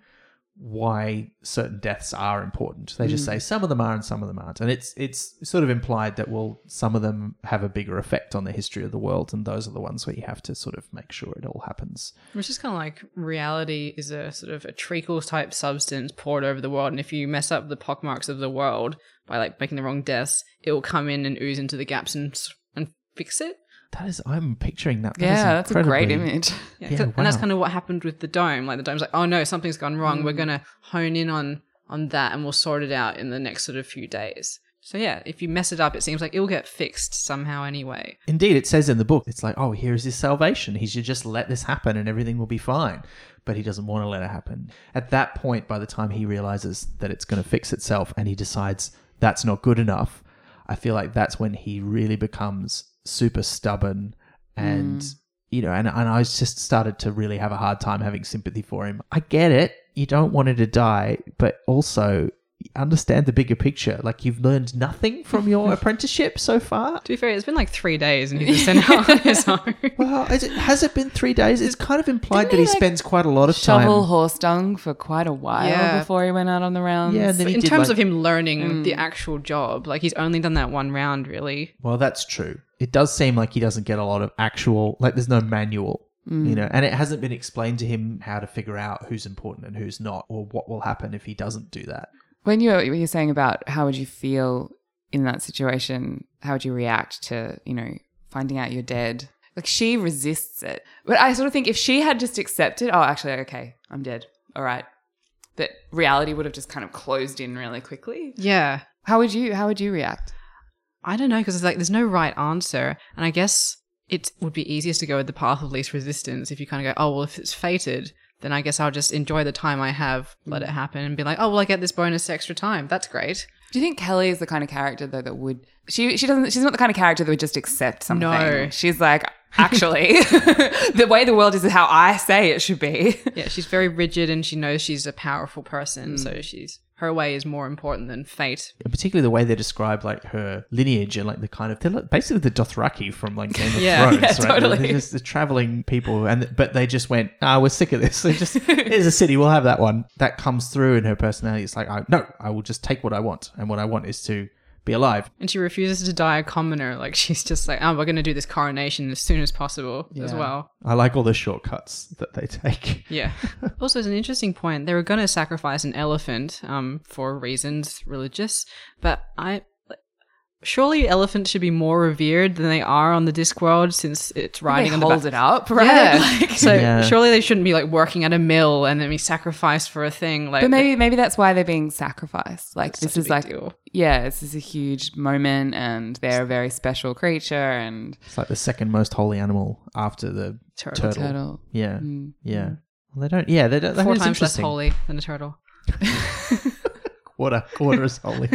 why certain deaths are important. They just mm. say some of them are and some of them aren't. And it's it's sort of implied that well some of them have a bigger effect on the history of the world and those are the ones where you have to sort of make sure it all happens. Which is kind of like reality is a sort of a treacle type substance poured over the world, and if you mess up the pockmarks of the world by like making the wrong deaths, it will come in and ooze into the gaps and and fix it. That is I'm picturing that. That is Yeah, that's a great image. Yeah, Yeah, 'cause- and that's kind of what happened with the dome. Like the dome's like, oh no, something's gone wrong. We're mm. gonna hone in on on that, and we'll sort it out in the next sort of few days. So yeah, if you mess it up, it seems like it'll get fixed somehow anyway. Indeed, it says in the book, it's like, oh, here is his salvation. He should just let this happen and everything will be fine. But he doesn't want to let it happen. At that point, by the time he realizes that it's going to fix itself and he decides that's not good enough, I feel like that's when he really becomes super stubborn and. Mm. You know, and, and I just started to really have a hard time having sympathy for him. I get it. You don't want him to die, but also understand the bigger picture. Like you've learned nothing from your [laughs] apprenticeship so far. To be fair, it's been like three days and he's sent out on his [laughs] own. Well, is it, has it been three days? It's kind of implied that he he, like, spends quite a lot of Shovel time. horse dung for quite a while Yeah. before he went out on the rounds. Yeah, and then he In did, terms like- of him learning mm. the actual job, like he's only done that one round, really. Well, that's true. It does seem like he doesn't get a lot of actual, like there's no manual, mm. you know, and it hasn't been explained to him how to figure out who's important and who's not, or what will happen if he doesn't do that. When you were, you're saying about how would you feel in that situation, how would you react to you know finding out you're dead? Like she resists it, but I sort of think if she had just accepted, oh, actually, okay, I'm dead. All right, that reality would have just kind of closed in really quickly. Yeah. How would you How would you react? I don't know because it's like there's no right answer, and I guess it would be easiest to go with the path of least resistance. If you kind of go, oh well, if it's fated, then I guess I'll just enjoy the time I have, let it mm. happen, and be like, oh well, I get this bonus extra time. That's great. Do you think Keli is the kind of character though that would she she doesn't she's not the kind of character that would just accept something. No. She's like actually [laughs] the way the world is is how I say it should be. Yeah, she's very rigid, and she knows she's a powerful person, so mm. she's her way is more important than fate. And particularly the way they describe like her lineage and like the kind of they're like basically the Dothraki from like Game of [laughs] Yeah. Thrones, Yeah, right? totally. They're just the traveling people, and but they just went, ah, we're sick of this. They just [laughs] here's a city, we'll have that one. That comes through in her personality. It's like, I, no, I will just take what I want, and what I want is to be alive. And she refuses to die a commoner. Like she's just like, oh, we're going to do this coronation as soon as possible as well. I like all the shortcuts that they take. [laughs] Yeah. also, it's an interesting point. They were going to sacrifice an elephant um, for reasons religious, but I. Surely elephants should be more revered than they are on the Discworld since it's riding they on the hold back. it up, [laughs] right? Yeah. Like- [laughs] so Yeah. surely they shouldn't be like working at a mill and then be sacrificed for a thing. Like, But maybe maybe that's why they're being sacrificed. Like this is like deal. yeah, this is a huge moment, and they're a very special creature and It's like the second most holy animal after the Turtle. turtle. turtle. Yeah, Mm. yeah. Well, they don't. Yeah, they don't. four times less holy than a turtle. [laughs] Quarter, quarter is holy.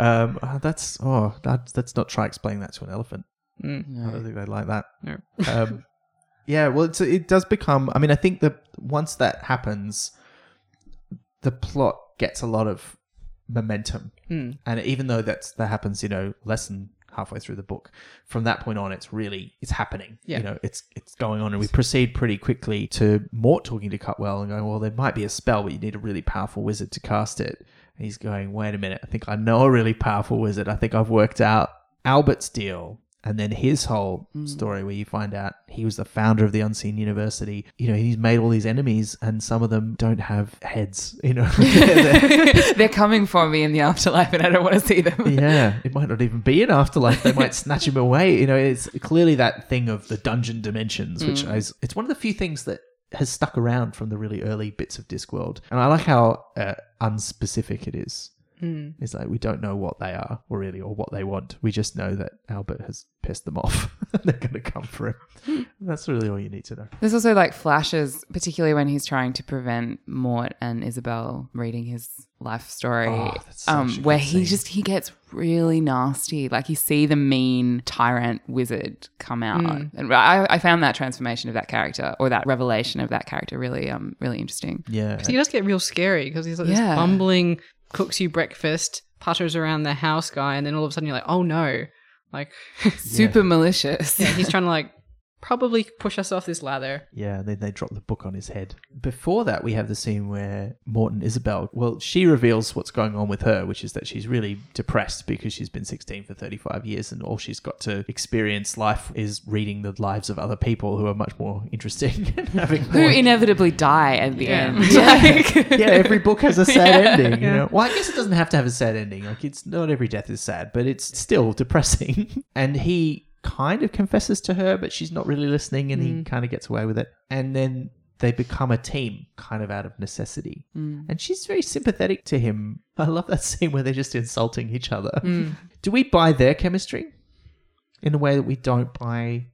um, oh, that's oh, that's that's not try explaining that to an elephant. Mm. I don't think they'd like that. No. um, yeah, well, it's, it does become. I mean, I think that once that happens, the plot gets a lot of momentum, Mm. and even though that's that happens, you know, less than halfway through the book, from that point on, it's really it's happening. Yeah. You know, it's it's going on, and we proceed pretty quickly to Mort talking to Cutwell and going, well, there might be a spell, but you need a really powerful wizard to cast it. And he's going, wait a minute, I think I know a really powerful wizard. I think I've worked out Albert's deal. And then his whole hmm. story, where you find out he was the founder of the Unseen University. You know, he's made all these enemies, and some of them don't have heads. You know, [laughs] [laughs] They're- they're- [laughs] they're coming for me in the afterlife, and I don't want to see them. yeah, it might not even be an afterlife. They might snatch him away. You know, it's clearly that thing of the dungeon dimensions, which hmm. is it's one of the few things that has stuck around from the really early bits of Discworld, and I like how uh, unspecific it is. Mm. It's like we don't know what they are, or really, or what they want. We just know that Albert has pissed them off. [laughs] They're going to come for him. [laughs] That's really all you need to know. There's also like flashes, particularly when he's trying to prevent Mort and Ysabell reading his life story, Oh, um, where he scene. just he gets really nasty. Like you see the mean tyrant wizard come out, Mm. and I, I found that transformation of that character or that revelation of that character really um really interesting. Yeah, Because he does get real scary because he's like Yeah. this bumbling, cooks you breakfast, putters around the house guy, and then all of a sudden you're like, oh no. Like, [laughs] Super malicious. yeah, he's trying to like probably push us off this ladder. Yeah, and then they drop the book on his head. Before that, we have the scene where Morton Ysabell, well, she reveals what's going on with her, which is that she's really depressed because she's been 16 for 35 years and all she's got to experience life is reading the lives of other people who are much more interesting [laughs] having Who more. inevitably die at the Yeah. end. [laughs] [laughs] Like- yeah, every book has a sad Yeah. ending. You know, well, I guess it doesn't have to have a sad ending. Like, it's not every death is sad, but it's still depressing. and he kind of confesses to her, but she's not really listening, and he kind of gets away with it. And then they become a team kind of out of necessity. Mm. And she's very sympathetic to him. [laughs] I love that scene where they're just insulting each other. Mm. [laughs] Do we buy their chemistry in a way that we don't buy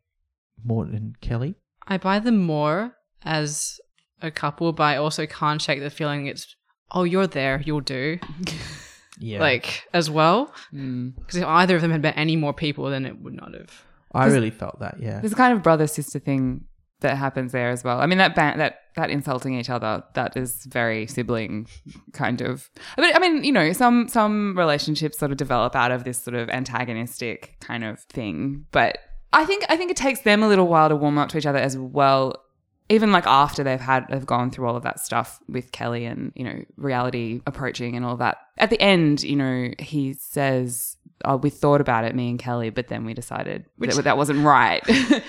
Morton and Keli? I buy them more as a couple, but I also can't shake the feeling it's, oh, you're there, you'll do. [laughs] Yeah. Like, as well. Mm. Because if either of them had been any more people, then it would not have. I really felt that, yeah. There's a kind of brother sister thing that happens there as well. I mean that ban- that that insulting each other that is very sibling kind of. I mean, I mean, you know, some some relationships sort of develop out of this sort of antagonistic kind of thing, but I think I think it takes them a little while to warm up to each other as well. Even like after they've had have gone through all of that stuff with Keli and you know reality approaching and all that. At the end, you know, he says, "Oh, we thought about it, me and Keli, but then we decided that, that wasn't right." [laughs]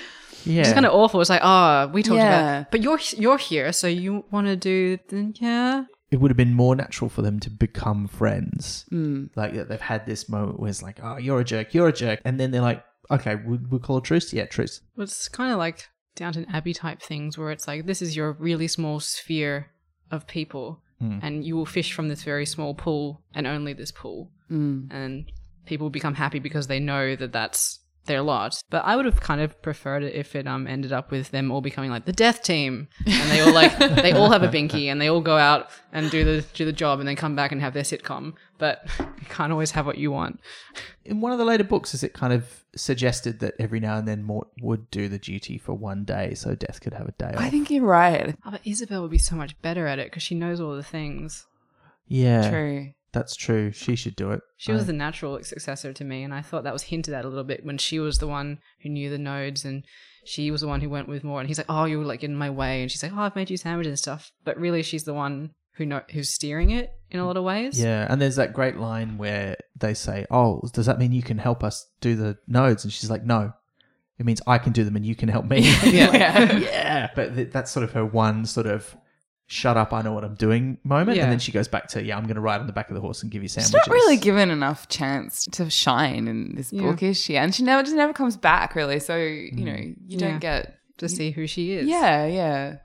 Yeah. It's kind of awful. It's like, oh, we talked Yeah. about, but you're you're here, so you want to do, then yeah. it would have been more natural for them to become friends. Mm. Like that they've had this moment where it's like, oh, you're a jerk, you're a jerk. And then they're like, okay, we, we'll call a truce. Yeah, truce. Well, It's kind of like Downton Abbey type things where it's like, this is your really small sphere of people, and you will fish from this very small pool and only this pool. Mm. And people become happy because they know that that's their lot. But I would have kind of preferred it if it um ended up with them all becoming like the death team, and they all like [laughs] they all have a binky and they all go out and do the do the job and then come back and have their sitcom. But you can't always have what you want. In one of the later books, is it kind of suggested that every now and then Mort would do the duty for one day so Death could have a day off? I think you're right. Oh, but Ysabell would be so much better at it because she knows all the things. yeah, True. That's true. She should do it. She was I- the natural successor to me, and I thought that was hinted at a little bit when she was the one who knew the nodes, and she was the one who went with Mort. And he's like, "Oh, you're like in my way," and she's like, "Oh, I've made you sandwiches and stuff," but really, she's the one who know who's steering it in a lot of ways. Yeah, and there's that great line where they say, "Oh, does that mean you can help us do the nodes?" And she's like, "No, it means I can do them and you can help me." [laughs] [laughs] Yeah. Yeah. yeah. But th- that's sort of her one sort of "shut up, I know what I'm doing" moment, Yeah. and then she goes back to, "Yeah, I'm going to ride on the back of the horse and give you She's sandwiches." not really given enough chance to shine in this Yeah. book, is she? And she never just never comes back really. So you know, you Yeah. don't get. to see who she is. Yeah, yeah.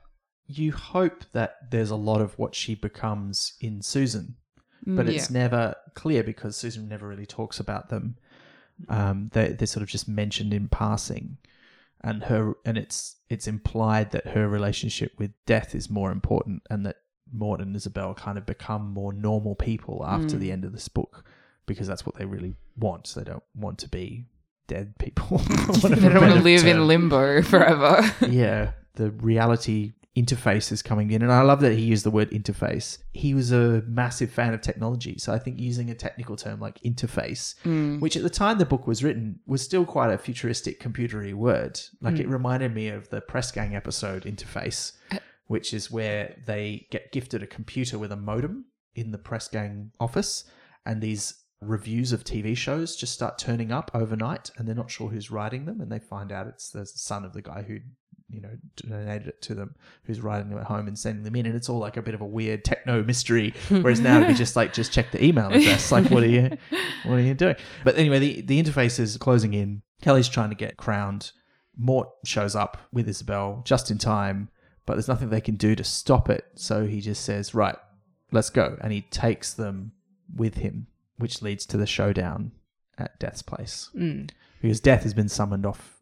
you hope that there's a lot of what she becomes in Susan, but it's never clear because Susan never really talks about them. Um, they they're sort of just mentioned in passing, and her and it's it's implied that her relationship with death is more important, and that Mort and Ysabell kind of become more normal people after mm. the end of this book because that's what they really want. They don't want to be dead people. [laughs] [laughs] They don't want to live in limbo forever. [laughs] yeah, the reality interface is coming in. And I love that he used the word interface. He was a massive fan of technology. So I think using a technical term like interface, mm. which at the time the book was written was still quite a futuristic computery word. Like it mm. reminded me of the Press Gang episode interface, uh. which is where they get gifted a computer with a modem in the Press Gang office. And these reviews of TV shows just start turning up overnight and they're not sure who's writing them and they find out it's the son of the guy who you know donated it to them who's writing them at home and sending them in. And it's all like a bit of a weird techno mystery [laughs] whereas now it'd be just like just check the email address. Like what are you what are you doing? But anyway the the interface is closing in. Keli's trying to get crowned. Mort shows up with Ysabell just in time but there's nothing they can do to stop it. So he just says right let's go. And he takes them with him which leads to the showdown at death's place Mm. because death has been summoned off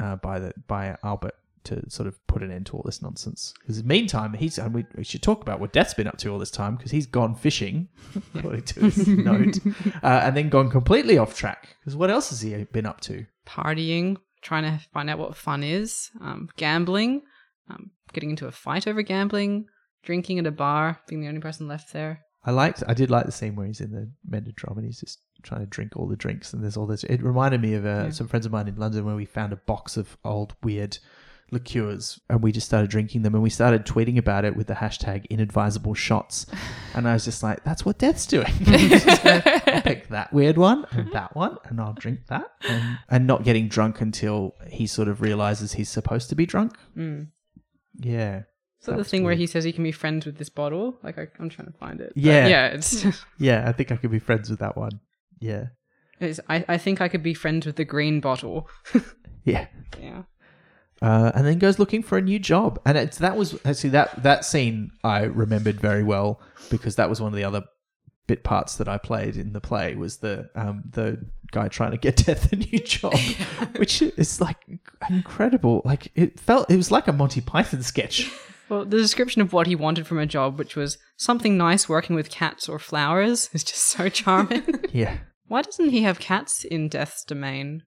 uh, by the by Albert to sort of put an end to all this nonsense. Because in the meantime, he's and we, we should talk about what Death's been up to all this time because he's gone fishing, [laughs] according to his [laughs] note, uh, and then gone completely off track. Because what else has he been up to? Partying, trying to find out what fun is, um, gambling, um, getting into a fight over gambling, drinking at a bar, being the only person left there. I liked, I did like the scene where he's in the Mended Drum and he's just trying to drink all the drinks, and there's all this. It reminded me of uh, some friends of mine in London where we found a box of old weird liqueurs and we just started drinking them and we started tweeting about it with the hashtag inadvisable shots [laughs] and i was just like that's what death's doing [laughs] [laughs] I'll pick that weird one and that one and i'll drink that and, and not getting drunk until he sort of realizes he's supposed to be drunk Mm. yeah So That the thing where he says he can be friends with this bottle, like I, I'm trying to find it. Yeah. yeah, it's, [laughs] yeah i think i could be friends with that one yeah it's. I, I think I could be friends with the green bottle. [laughs] yeah yeah, uh, and then goes looking for a new job. And it's that was actually that that scene I remembered very well because that was one of the other bit parts that I played in the play was the um, the guy trying to get [laughs] Death a new job, which is like incredible. Like it felt it was like a Monty Python sketch. Well, the description of what he wanted from a job, which was something nice working with cats or flowers, is just so [laughs] charming. Yeah. Why doesn't he have cats in Death's domain?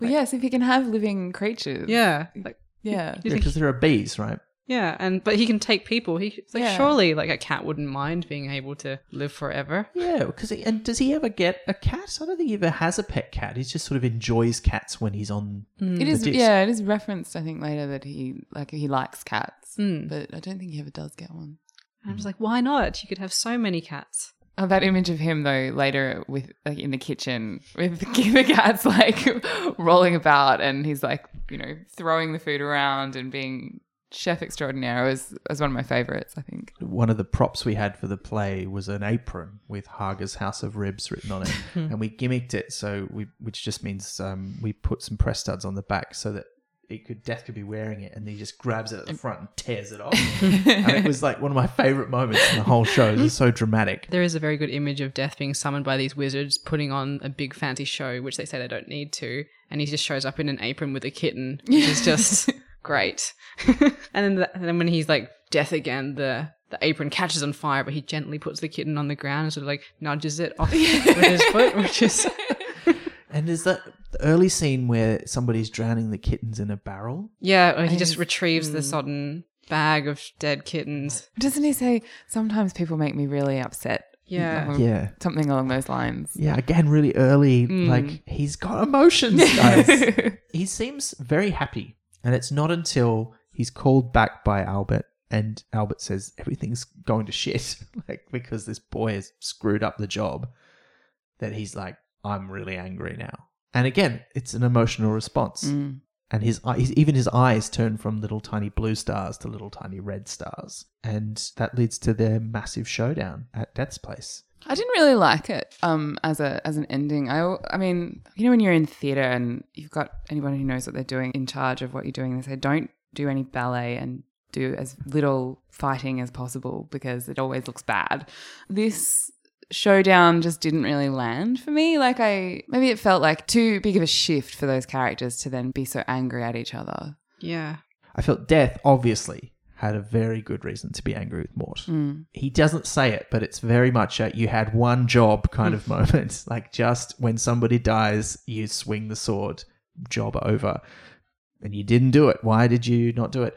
Well, yes, if you can have living creatures. Yeah, like Yeah. you think Because there are bees, right? Yeah, and but he can take people. He like Yeah. surely like a cat wouldn't mind being able to live forever. Yeah, because and does he ever get a cat? I don't think he ever has a pet cat. He just sort of enjoys cats when he's on. It is, disc. yeah, it is referenced, I think, later that he like he likes cats, Mm. but I don't think he ever does get one. And I was like, why not? You could have so many cats. Oh, that image of him though later with like in the kitchen with [laughs] the cat's like [laughs] rolling about and he's like you know throwing the food around and being chef extraordinaire was was one of my favorites. I think. One of the props we had for the play was an apron with Harga's House of Ribs written on it, [laughs] and we gimmicked it so we, which just means um, we put some press studs on the back so that it could Death could be wearing it, and he just grabs it at the front and tears it off. [laughs] and it was like one of my favorite moments in the whole show. It was so [laughs] dramatic. There is a very good image of Death being summoned by these wizards, putting on a big fancy show, which they say they don't need to, and he just shows up in an apron with a kitten, which is just great. [laughs] and then, the, and then when he's like Death again, the the apron catches on fire, but he gently puts the kitten on the ground and sort of like nudges it off with his [laughs] foot, which is [laughs] And there's that the early scene where somebody's drowning the kittens in a barrel. yeah. Or he just Yes. retrieves the sodden bag of dead kittens. Doesn't he say sometimes people make me really upset? Yeah. Or Yeah. something along those lines. Yeah, again, really early. Mm. Like he's got emotions, guys. he seems very happy, and it's not until he's called back by Albert, and Albert says everything's going to shit, [laughs] like because this boy has screwed up the job, that he's like, I'm really angry now. And again, it's an emotional response, Mm. and his eyes, even his eyes turn from little tiny blue stars to little tiny red stars, and that leads to their massive showdown at Death's place. I didn't really like it um, as a as an ending. I I mean, you know, when you're in theatre and you've got anyone who knows what they're doing in charge of what you're doing, they say don't do any ballet and do as little fighting as possible because it always looks bad. This showdown just didn't really land for me. Like I maybe it felt like too big of a shift for those characters to then be so angry at each other. Yeah. I felt Death obviously had a very good reason to be angry with Mort. Mm. He doesn't say it, but it's very much a you had one job kind of [laughs] moment. [laughs] Like just when somebody dies, you swing the sword, job over. And you didn't do it. Why did you not do it?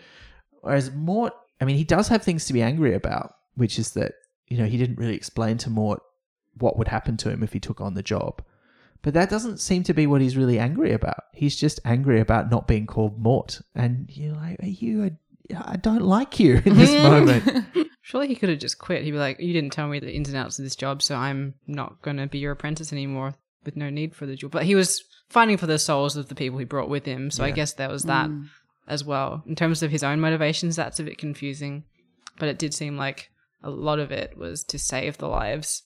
Whereas Mort, I mean, he does have things to be angry about, which is that, you know, he didn't really explain to Mort what would happen to him if he took on the job. But that doesn't seem to be what he's really angry about. He's just angry about not being called Mort. And you're like, are you a, I don't like you in this moment. [laughs] Surely he could have just quit. He'd be like, "You didn't tell me the ins and outs of this job, so I'm not going to be your apprentice anymore with no need for the jewel. But he was fighting for the souls of the people he brought with him, so I guess there was that Mm. as well. In terms of his own motivations, that's a bit confusing. But it did seem like a lot of it was to save the lives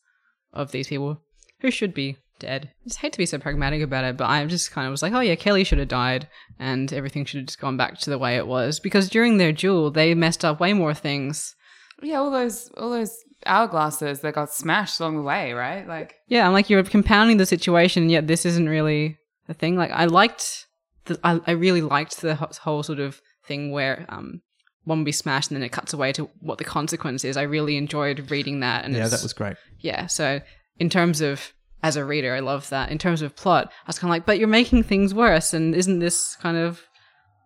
of these people who should be dead. I just hate to be so pragmatic about it, but I just kind of was like, oh yeah, Keli should have died and everything should have just gone back to the way it was. Because during their duel, they messed up way more things. Yeah, all those all those hourglasses that got smashed along the way, right? Like Yeah, I'm like, you're compounding the situation, yet this isn't really a thing. Like, I liked, the, I, I really liked the whole sort of thing where um, one would be smashed and then it cuts away to what the consequence is. I really enjoyed reading that. And yeah, that was great. yeah. So in terms of as a reader, I love that. In terms of plot, I was kind of like, but you're making things worse, and isn't this kind of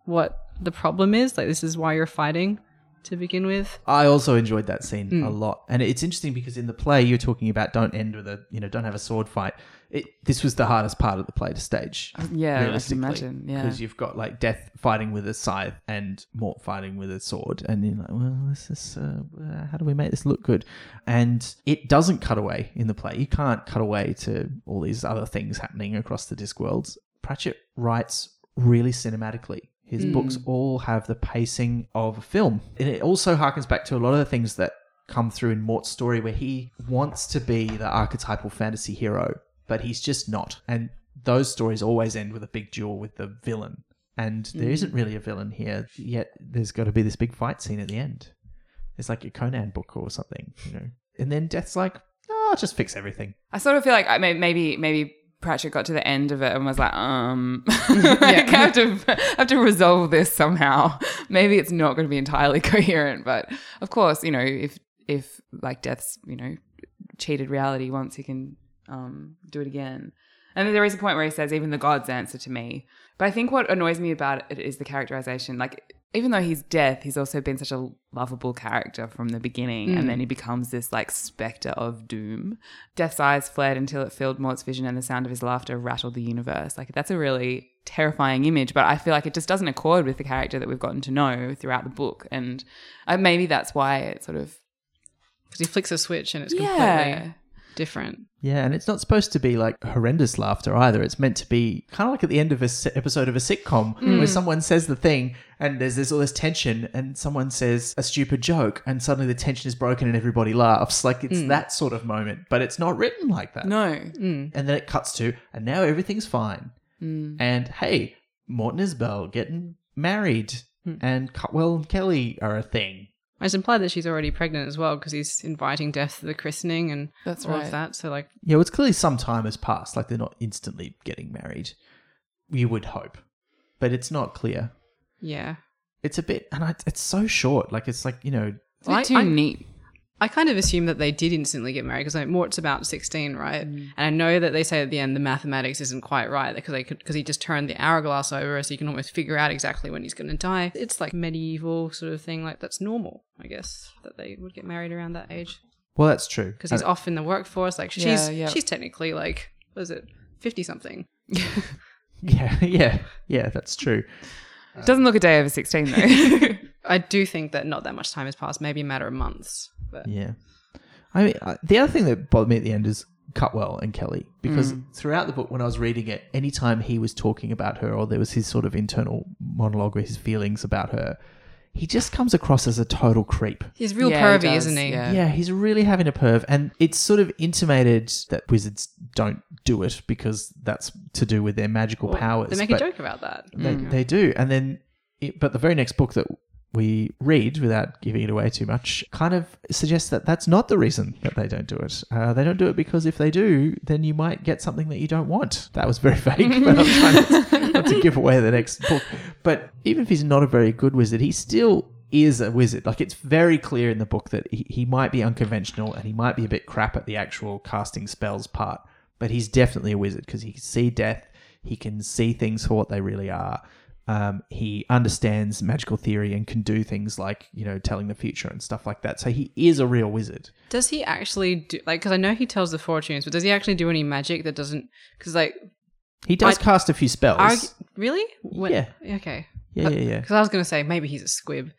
what the problem is? Like, this is why you're fighting to begin with. I also enjoyed that scene Mm. a lot, and it's interesting because in the play you're talking about don't end with a you know don't have a sword fight. It this was the hardest part of the play to stage. yeah, I can imagine. Yeah. because you've got like death fighting with a scythe and Mort fighting with a sword, and you're like, well, this is uh, uh, how do we make this look good? And it doesn't cut away in the play. You can't cut away to all these other things happening across the disc worlds. Pratchett writes really cinematically. His books all have the pacing of a film. And it also harkens back to a lot of the things that come through in Mort's story where he wants to be the archetypal fantasy hero, but he's just not. And those stories always end with a big duel with the villain. and there isn't really a villain here. Yet there's got to be this big fight scene at the end. It's like a Conan book or something, you know. And then Death's like, "Oh, I'll just fix everything." I sort of feel like I may, maybe maybe Pratchett got to the end of it and was like, um, [laughs] [laughs] I have to I have to resolve this somehow. Maybe it's not going to be entirely [laughs] coherent, but of course, you know, if if like Death's you know cheated reality once, he can um, do it again. And then there is a point where he says, "Even the gods answer to me." But I think what annoys me about it is the characterization. Like, even though he's death, he's also been such a lovable character from the beginning, and then he becomes this like specter of doom. Death's eyes flared until it filled Mort's vision, and the sound of his laughter rattled the universe. Like, that's a really terrifying image, but I feel like it just doesn't accord with the character that we've gotten to know throughout the book, and uh, maybe that's why it sort of Because he flicks a switch and it's yeah. completely different. Yeah, and it's not supposed to be like horrendous laughter either. It's meant to be kind of like at the end of a si- episode of a sitcom Mm. where someone says the thing and there's there's all this tension and someone says a stupid joke and suddenly the tension is broken and everybody laughs. Like it's that sort of moment, but it's not written like that. Mm. No, And then it cuts to and now everything's fine. Mm. And hey, Morton Ysabell getting married Hmm. and Cutwell and Keli are a thing. It's implied that she's already pregnant as well because he's inviting Death to the christening and That's all right. of that. So like, Yeah, well, it's clearly some time has passed. Like they're not instantly getting married. You would hope, but it's not clear. yeah. It's a bit, and I, it's so short. Like it's like you know, it's a bit I- too I- neat. I kind of assume that they did instantly get married because like Mort's about sixteen, right? Mm. And I know that they say at the end the mathematics isn't quite right because they could because he just turned the hourglass over, so you can almost figure out exactly when he's going to die. It's like medieval sort of thing, like that's normal, I guess, that they would get married around that age well, that's true. because he's off in the workforce. Like she's Yeah, yeah. she's technically like what is it fifty something? [laughs] yeah, yeah, yeah. That's true. Doesn't look a day over sixteen though. [laughs] I do think that not that much time has passed, maybe a matter of months. But Yeah. I mean, I, the other thing that bothered me at the end is Cutwell and Keli because Mm. throughout the book, when I was reading it, anytime he was talking about her or there was his sort of internal monologue or his feelings about her, he just comes across as a total creep. he's real Yeah, pervy, does, isn't he? yeah. Yeah, he's really having a perv, and it's sort of intimated that wizards don't do it because that's to do with their magical Well, powers. They make but a joke about that. They, they do, and then, it, but the very next book that we read, without giving it away too much, kind of suggests that that's not the reason that they don't do it. Uh, they don't do it because if they do, then you might get something that you don't want. That was very [laughs] vague, but I'm trying not to give away the next book. But even if he's not a very good wizard, he still is a wizard. Like it's very clear in the book that he, he might be unconventional and he might be a bit crap at the actual casting spells part, but he's definitely a wizard because he can see death, he can see things for what they really are. Um, he understands magical theory and can do things like you know telling the future and stuff like that. So he is a real wizard. Does he actually do like? Because I know he tells the fortunes, but does he actually do any magic that doesn't? Because like, He does I- cast a few spells. really? When- Yeah. Okay. yeah, yeah, yeah. Because I was gonna say maybe he's a squib.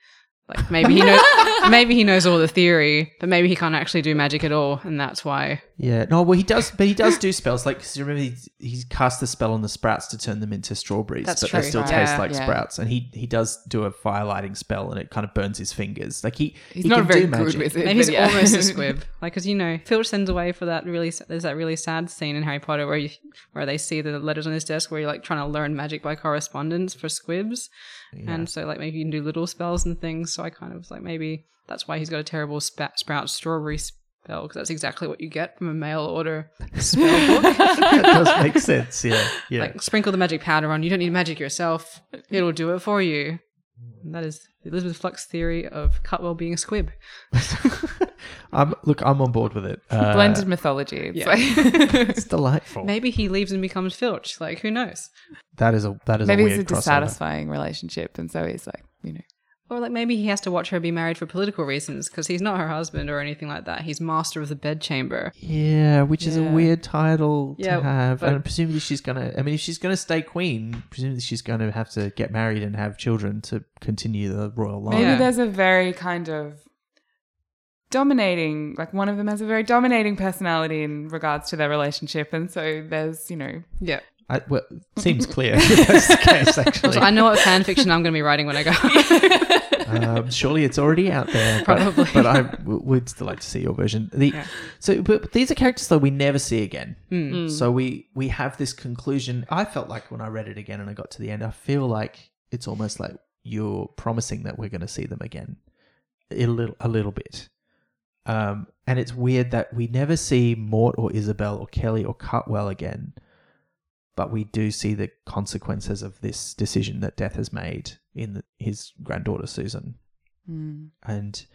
Like maybe he knows. [laughs] maybe he knows all the theory, but maybe he can't actually do magic at all, and that's why. Yeah, no, well, he does, but he does do spells. Like, 'cause you remember, he, he cast the spell on the sprouts to turn them into strawberries, That's but true. they still Right. taste Yeah. like Yeah. sprouts. And he he does do a fire lighting spell, and it kind of burns his fingers. Like he He's he not can very do good magic. it. Maybe he's yeah. almost a [laughs] squib. Like, because you know, Filch sends away for that really. There's that really sad scene in Harry Potter where you where they see the letters on his desk where you're like trying to learn magic by correspondence for squibs, and so like maybe you can do little spells and things. So I kind of was like maybe that's why he's got a terrible spa- sprout strawberry spell because that's exactly what you get from a mail order [laughs] spell book. that does make sense. Yeah, [laughs] yeah. like sprinkle the magic powder on. You don't need magic yourself; it'll do it for you. And that is Elizabeth Flux theory of Cutwell being a squib. [laughs] I'm look, I'm on board with it. [laughs] Uh, Blended mythology. It's yeah. like- [laughs] It's delightful. Maybe he leaves and becomes Filch. Like who knows? That is a that is Maybe a it's a crossover. dissatisfying relationship, and so he's like, you know, Or like maybe he has to watch her be married for political reasons because he's not her husband or anything like that. He's master of the bedchamber. Yeah, which is a Yeah. weird title Yeah, to have, but- and presumably she's gonna. I mean, if she's gonna stay queen, presumably she's gonna have to get married and have children to continue the royal line. maybe Yeah. there's a very kind of dominating, like one of them has a very dominating personality in regards to their relationship, and so there's, you know, Yeah. I, well, it seems clear if that's the case. Actually, So I know what fan fiction I'm going to be writing when I go. [laughs] [laughs] [laughs] Um, surely it's already out there. But, Probably. But I w- would still like to see your version. The, Yeah. So, but these are characters though we never see again. Mm. So we we have this conclusion. I felt like when I read it again and I got to the end, I feel like it's almost like you're promising that we're going to see them again, a little a little bit. Um, and it's weird that we never see Mort or Ysabell or Keli or Cutwell again, but we do see the consequences of this decision that Death has made in the, his granddaughter Susan, Mm. and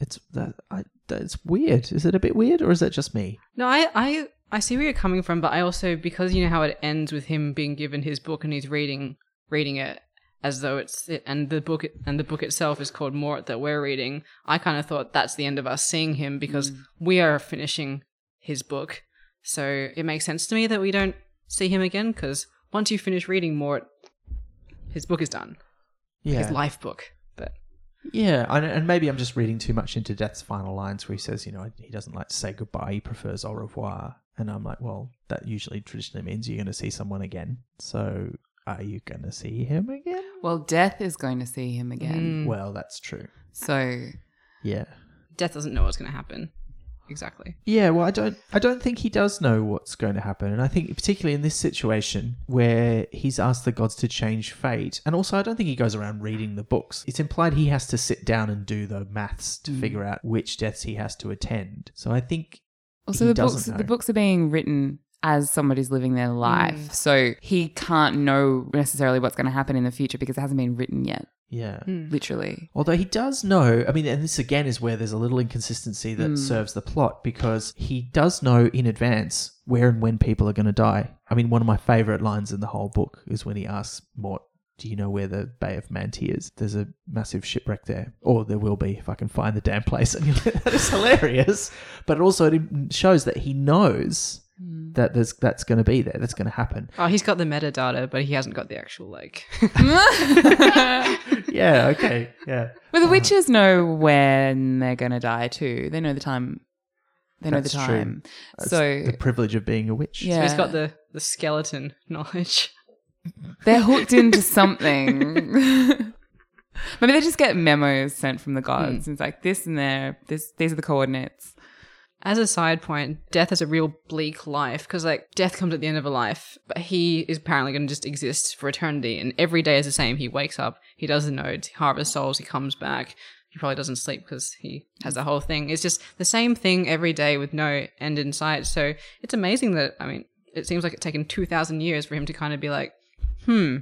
it's that I, that's weird. Is it a bit weird, or is that just me? No, I, I, I see where you're coming from, but I also because you know how it ends with him being given his book and he's reading, reading it as though it's it, and the book and the book itself is called Mort that we're reading. I kind of thought that's the end of us seeing him because we are finishing his book, so it makes sense to me that we don't see him again because once you finish reading Mort, his book is done, Yeah, his life book. But Yeah, and, and maybe I'm just reading too much into Death's final lines where he says, you know, he doesn't like to say goodbye, he prefers au revoir. And I'm like, well, that usually traditionally means you're going to see someone again. So are you going to see him again? Well, Death is going to see him again. Mm. Well, that's true. So Yeah. Death doesn't know what's going to happen exactly. Yeah, well, I don't, I don't think he does know what's going to happen, and I think particularly in this situation where he's asked the gods to change fate, and also I don't think he goes around reading the books. It's implied he has to sit down and do the maths to figure out which deaths he has to attend. So I think Also, He the books know. the books are being written as somebody's living their life, Mm. so he can't know necessarily what's going to happen in the future because it hasn't been written yet. Yeah. Literally, Although he does know, I mean, and this again is where there's a little inconsistency that Mm. serves the plot because he does know in advance where and when people are going to die. I mean, one of my favorite lines in the whole book is when he asks Mort, Do you know where the Bay of Mante is? There's a massive shipwreck there, or there will be if I can find the damn place. [laughs] And that is hilarious. But also, it shows that he knows Hmm. that there's that's going to be there, that's going to happen. Oh, he's got the metadata, but he hasn't got the actual like. [laughs] [laughs] Yeah, okay, yeah. Well, the witches know when they're going to die too. They know the time. They know the That's true. time. That's So the privilege of being a witch. Yeah. So he's got the the skeleton [laughs] knowledge. they're hooked into something. Maybe they just get memos sent from the gods. Hmm. It's like this and there. This these are the coordinates. As a side point, Death has a real bleak life because like Death comes at the end of a life, but he is apparently going to just exist for eternity, and every day is the same. He wakes up, he does the nodes, he harvests souls, he comes back. He probably doesn't sleep because he has the whole thing. It's just the same thing every day with no end in sight. So it's amazing that I mean, it seems like it's taken two thousand years for him to kind of be like, hmm,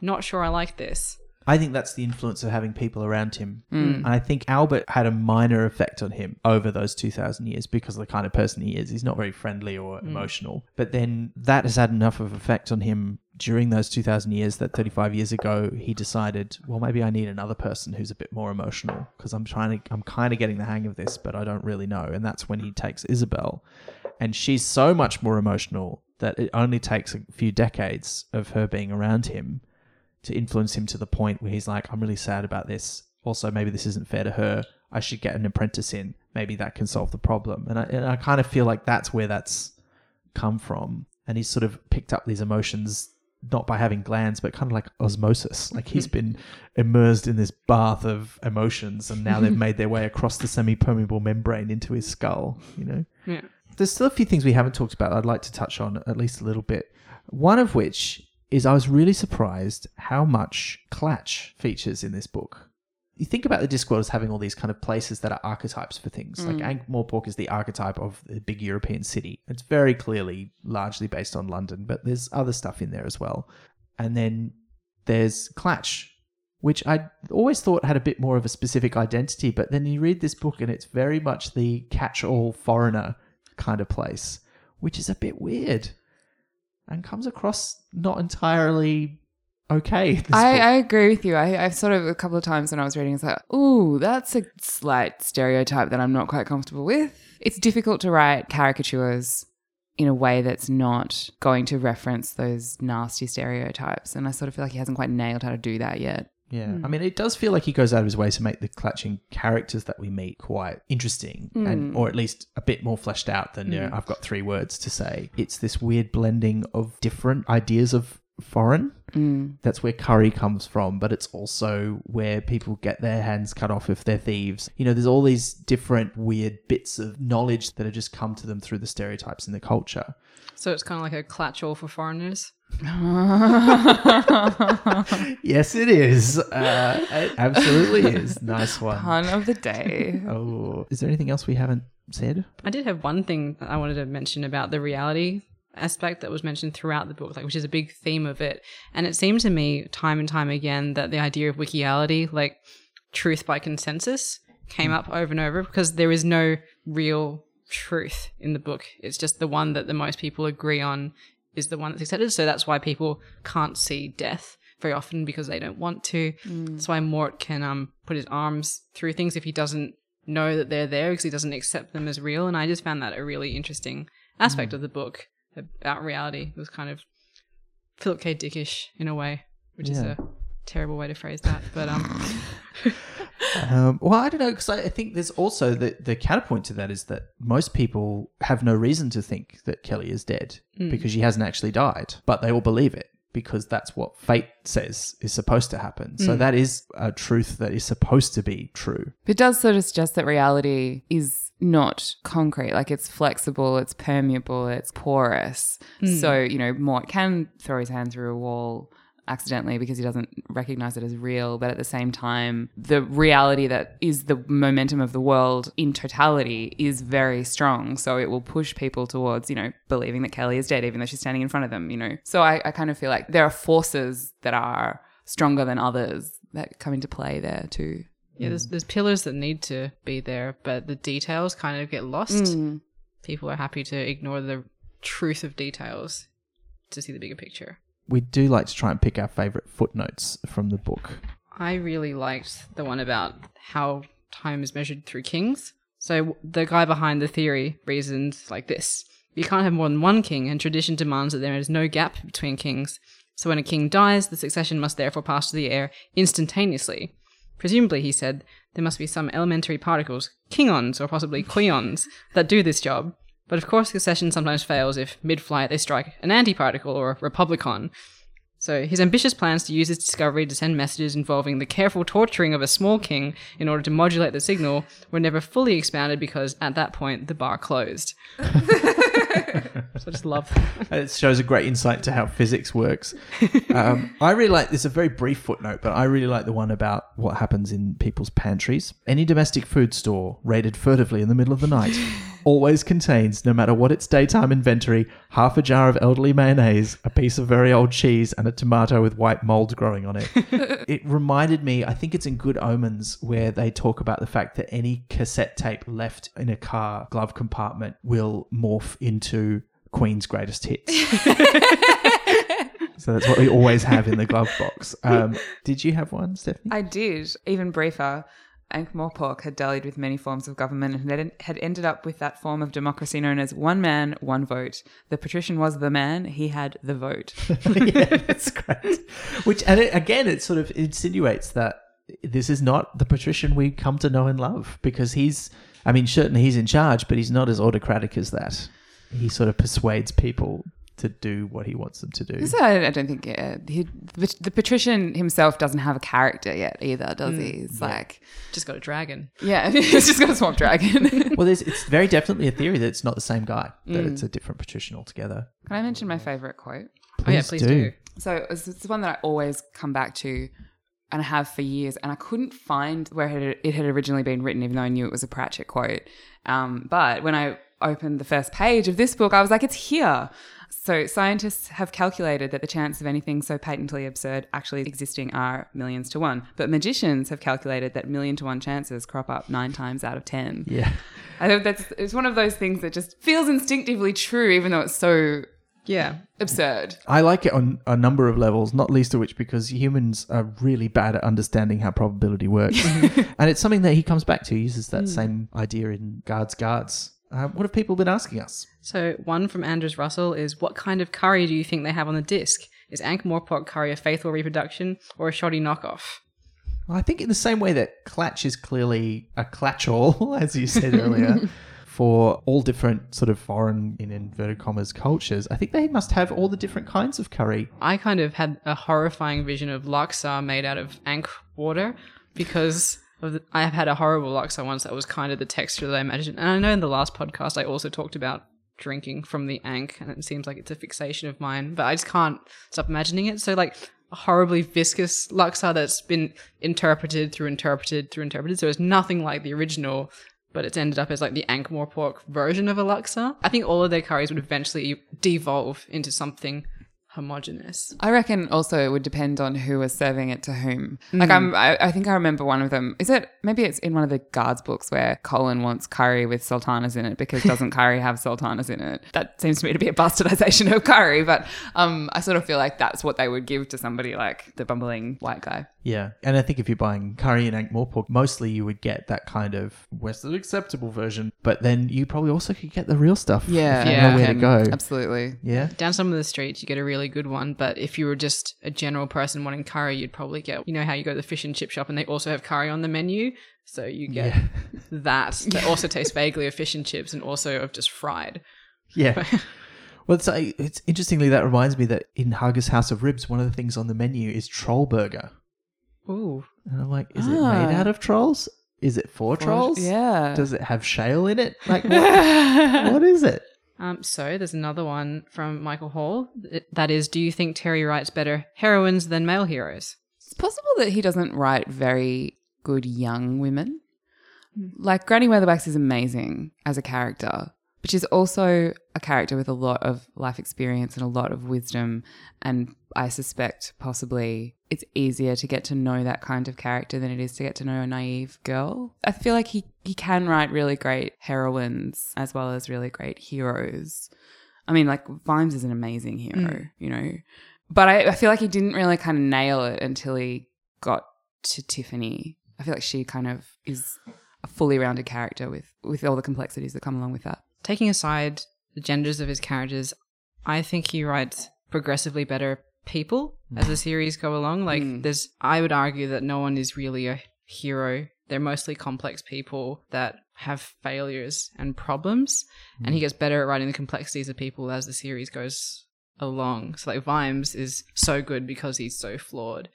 not sure I like this. I think that's the influence of having people around him. Mm. And I think Albert had a minor effect on him over those 2,000 years because of the kind of person he is. He's not very friendly or emotional. But then that has had enough of effect on him during those 2,000 years that 35 years ago he decided, well, maybe I need another person who's a bit more emotional because I'm trying to, I'm kind of getting the hang of this, but I don't really know. And that's when he takes Ysabell. And she's so much more emotional that it only takes a few decades of her being around him to influence him to the point where he's like, I'm really sad about this. Also, maybe this isn't fair to her. I should get an apprentice in. Maybe that can solve the problem. And I, and I kind of feel like that's where that's come from. And he's sort of picked up these emotions not by having glands, but kind of like osmosis. Like he's mm-hmm. been immersed in this bath of emotions, and now they've mm-hmm. made their way across the semi-permeable membrane into his skull. You know, Yeah. there's still a few things we haven't talked about. I'd like to touch on at least a little bit. One of which is I was really surprised how much Klatch features in this book. You think about the Discworld as having all these kind of places that are archetypes for things. Like mm. Ankh Morpork is the archetype of the big European city. It's very clearly largely based on London, but there's other stuff in there as well. And then there's Klatch, which I always thought had a bit more of a specific identity, but then you read this book and it's very much the catch-all foreigner kind of place, which is a bit weird and comes across not entirely okay. I. I agree with you. I, I've sort of a couple of times when I was reading, it's like, ooh, that's a slight stereotype that I'm not quite comfortable with. It's difficult to write caricatures in a way that's not going to reference those nasty stereotypes. And I sort of feel like he hasn't quite nailed how to do that yet. Yeah, I hmm. mean, it does feel like he goes out of his way to make the Klatchian characters that we meet quite interesting, and hmm. or at least a bit more fleshed out than you know, hmm. I've got three words to say. It's this weird blending of different ideas of foreign. That's where curry comes from, but it's also where people get their hands cut off if they're thieves. You know, there's all these different weird bits of knowledge that have just come to them through the stereotypes in the culture. So it's kind of like a clutch all for foreigners. [laughs] Yes, it is. Uh, it absolutely is. Nice one. Pun of the day. Oh, is there anything else we haven't said? I did have one thing that I wanted to mention about the reality aspect that was mentioned throughout the book, like which is a big theme of it. And it seemed to me time and time again that the idea of wikiality, like truth by consensus, came hmm. up over and over because there is no real truth in the book. It's just the one that the most people agree on is the one that's accepted. So that's why people can't see death very often because they don't want to. Hmm. That's why Mort can um put his arms through things if he doesn't know that they're there because he doesn't accept them as real. And I just found that a really interesting aspect hmm. of the book about reality. It was kind of Philip K. Dickish in a way, which is a terrible way to phrase that. But um, [laughs] Um, well, I don't know because I, I think there's also the the counterpoint to that is that most people have no reason to think that Keli is dead because she hasn't actually died, but they all believe it because that's what fate says is supposed to happen. So that is a truth that is supposed to be true. It does sort of suggest that reality is not concrete. Like it's flexible, it's permeable, it's porous. Hmm. So, you know, Mort can throw his hand through a wall accidentally because he doesn't recognize it as real. But at the same time, the reality that is the momentum of the world in totality is very strong. So it will push people towards, you know, believing that Keli is dead, even though she's standing in front of them, you know. So I, I kind of feel like there are forces that are stronger than others that come into play there too. Yeah, there's mm. there's pillars that need to be there, but the details kind of get lost. Mm. People are happy to ignore the truth of details to see the bigger picture. We do like to try and pick our favorite footnotes from the book. I really liked the one about how time is measured through kings. So the guy behind the theory reasoned like this. You can't have more than one king, and tradition demands that there is no gap between kings. So when a king dies, the succession must therefore pass to the heir instantaneously. Presumably, he said, there must be some elementary particles, kingons or possibly queons, that do this job. But of course, the session sometimes fails if mid-flight they strike an antiparticle or a republicon. So his ambitious plans to use his discovery to send messages involving the careful torturing of a small king in order to modulate the signal were never fully expounded because at that point the bar closed. [laughs] [laughs] so I just love that. [laughs] It shows a great insight to how physics works. Um, I really like this. A very brief footnote, but I really like the one about what happens in people's pantries. Any domestic food store raided furtively in the middle of the night [laughs] always contains, no matter what its daytime inventory, half a jar of elderly mayonnaise, a piece of very old cheese, and a tomato with white mold growing on it. [laughs] it reminded me. I think it's in Good Omens where they talk about the fact that any cassette tape left in a car glove compartment will morph into Queen's greatest hits. [laughs] So that's what we always have in the glove box. [laughs] Um, did you have one, Stephanie? I did. Even briefer. Ankh-Morpork had dallied with many forms of government and had- ended up with that form of democracy known as one man, one vote. The patrician was the man, he had the vote. [laughs] yeah, that's great. Which, and it, again, it sort of insinuates that this is not the patrician we come to know and love because he's, I mean, certainly he's in charge, but he's not as autocratic as that. He sort of persuades people to do what he wants them to do. So I, I don't think uh, he, the, the patrician himself doesn't have a character yet either, does he? It's like, Just got a dragon. yeah, [laughs] he's just got a swamp dragon. [laughs] Well, there's, it's very definitely a theory that it's not the same guy, that it's a different patrician altogether. Can I mention my favorite quote? oh yeah, please do. So it's, it's one that I always come back to and I have for years. And I couldn't find where it had, it had originally been written, even though I knew it was a Pratchett quote. Um, but when I opened the first page of this book, I was like, it's here. So scientists have calculated that the chance of anything so patently absurd actually existing are millions to one. But magicians have calculated that million to one chances crop up nine times out of ten. Yeah. I think that's it's one of those things that just feels instinctively true, even though it's so Yeah. absurd. I like it on a number of levels, not least of which because humans are really bad at understanding how probability works. [laughs] and it's something that he comes back to. He uses that hmm. same idea in Guards Guards. Uh, what have people been asking us? So one from Andrews Russell is what kind of curry do you think they have on the disc? Is Ankh Morpork curry a faithful reproduction or a shoddy knockoff? Well, I think in the same way that Klatch is clearly a clatch-all, [laughs] as you said earlier, [laughs] for all different sort of foreign, in inverted commas, cultures, I think they must have all the different kinds of curry. I kind of had a horrifying vision of laksa made out of ankh water because I have had a horrible laksa once that was kind of the texture that I imagined. And I know in the last podcast I also talked about drinking from the Ankh, and it seems like it's a fixation of mine, but I just can't stop imagining it. So like a horribly viscous laksa that's been interpreted through interpreted through interpreted, so it's nothing like the original. But it's ended up as like the Ankh-Morpork version of a laksa. I think all of their curries would eventually devolve into something homogenous. I reckon also it would depend on who was serving it to whom. Like I'm, I, I think I remember one of them. Is it maybe it's in one of the guards books where Colon wants curry with sultanas in it because [laughs] doesn't curry have sultanas in it? That seems to me to be a bastardization [laughs] of curry, but um, I sort of feel like that's what they would give to somebody like the bumbling white guy. Yeah, and I think if you're buying curry and Ankh pork, mostly you would get that kind of Western acceptable version, but then you probably also could get the real stuff. if you Yeah. know where to go. Absolutely. Yeah, Down some of the streets, you get a really good one. But if you were just a general person wanting curry, you'd probably get, you know, how you go to the fish and chip shop and they also have curry on the menu. So you get yeah, [laughs] that that also tastes vaguely of fish and chips and also of just fried. yeah. [laughs] Well, it's, it's interestingly that reminds me that in Harga's House of Ribs, one of the things on the menu is troll burger, Ooh. and I'm like, is it Ah. made out of trolls? Is it for trolls? Yeah. Does it have shale in it? [laughs] Like, what, what is it? Um, so there's another one from Michael Hall. It- That is, do you think Terry writes better heroines than male heroes? It's possible that he doesn't write very good young women. Like Granny Weatherwax is amazing as a character, but she's also a character with a lot of life experience and a lot of wisdom. And I suspect possibly it's easier to get to know that kind of character than it is to get to know a naive girl. I feel like he, he can write really great heroines as well as really great heroes. I mean, like Vimes is an amazing hero, mm. you know. But I, I feel like he didn't really kind of nail it until he got to Tiffany. I feel like she kind of is a fully rounded character with with all the complexities that come along with that. Taking aside the genders of his characters, I think he writes progressively better people as the series go along. Like Mm. there's I would argue that no one is really a hero. They're mostly complex people that have failures and problems. And he gets better at writing the complexities of people as the series goes along. So like Vimes is so good because he's so flawed.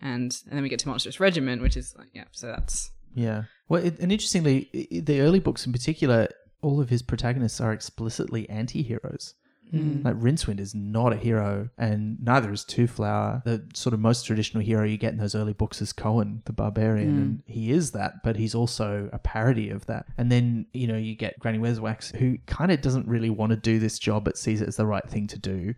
And and then we get to Monstrous Regiment, which is like yeah, so that's Yeah. Well, it, and interestingly, the early books in particular, all of his protagonists are explicitly anti-heroes. Mm. Like Rincewind is not a hero, and neither is Twoflower. The sort of most traditional hero you get in those early books is Cohen, the barbarian, mm. and he is that, but he's also a parody of that. And then you know you get Granny Weatherwax, who kind of doesn't really want to do this job, but sees it as the right thing to do.